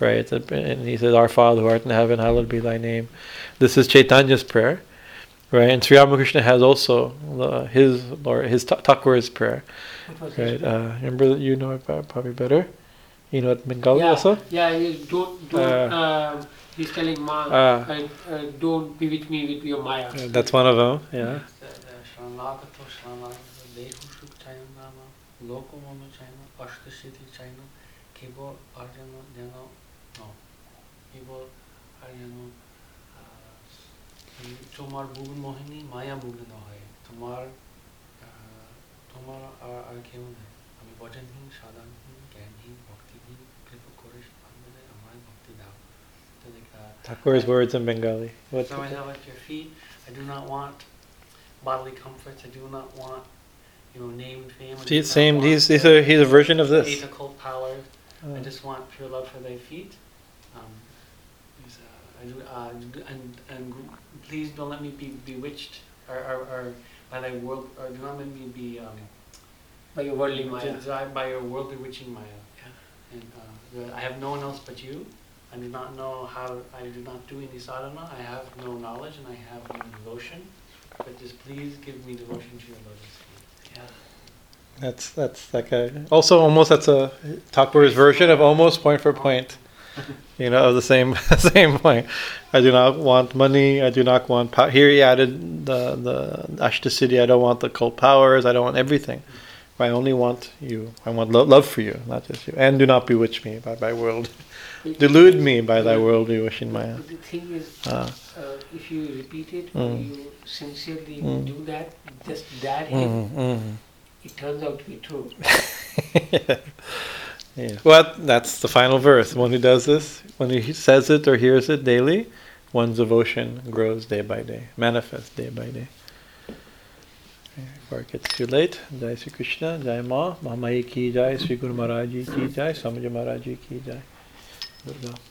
right? And he says, "Our Father who art in heaven, hallowed be Thy name." This is Chaitanya's prayer, right? And Sri Ramakrishna has also uh, his Lord his Ta- prayer, right? Uh, remember that you know it probably better. You know it Bengali yeah, also. yeah, he don't, don't, Uh, um, he's telling Ma, uh, uh, don't be with me with your Maya. That's one of them. Yeah. শরণাগত শরণাগত দেহ সুখ চাই না আমার লোক মন চাই না অষ্ট স্মৃতি চাই না কেবল আর যেন যেন কেবল আর যেন তোমার বুগুন মোহিনী মায়া বুগুন হয় তোমার তোমার আর আর কেউ নেই আমি বচনহীন সাধারণহীন জ্ঞানহীন ভক্তিহীন কৃপা করে আমাদের আমার ভক্তি দাও Thakur's words in Bengali. What? so I have at your feet. I do not want bodily comforts. I do not want, you know, name and fame. I do See, not same. want These, these are. He's a version of this. Eight occult power. I Uh, just want pure love for thy feet. Um, these, uh, I do, uh, d- and and please don't let me be bewitched or, or, or by thy world, or do not let me be um, By your worldly Maya. desired by your world bewitching Maya. And uh, the- I have no one else but you. I do not know how, I do not do any sadhana. I have no knowledge and I have no devotion. But just please give me devotion to your lotus feet. Yeah. that's that's like a. Also, almost that's a Thakur's version of almost point for point. You know, of the same same point. I do not want money. I do not want power. Here he added the the Ashtasiddhi. I don't want the cult powers. I don't want everything. I only want you. I want lo- love for you, not just you. And do not bewitch me by thy world. Delude me by thy worldly bewitching Maya. The thing is, Ah. uh, if you repeat it, Mm. you sincerely Mm. do that, just that Mm, mm. it turns out to be true. yeah. Well, that's the final verse. One who does this, when he says it or hears it daily, one's devotion grows day by day, manifests day by day. Before it gets too late, Jai Sri Krishna, Jai Ma, Mamayi ki Jai, Sri Guru Maharaj Ji ki Jai, Samaja Maharaj Ji ki Jai. 对不？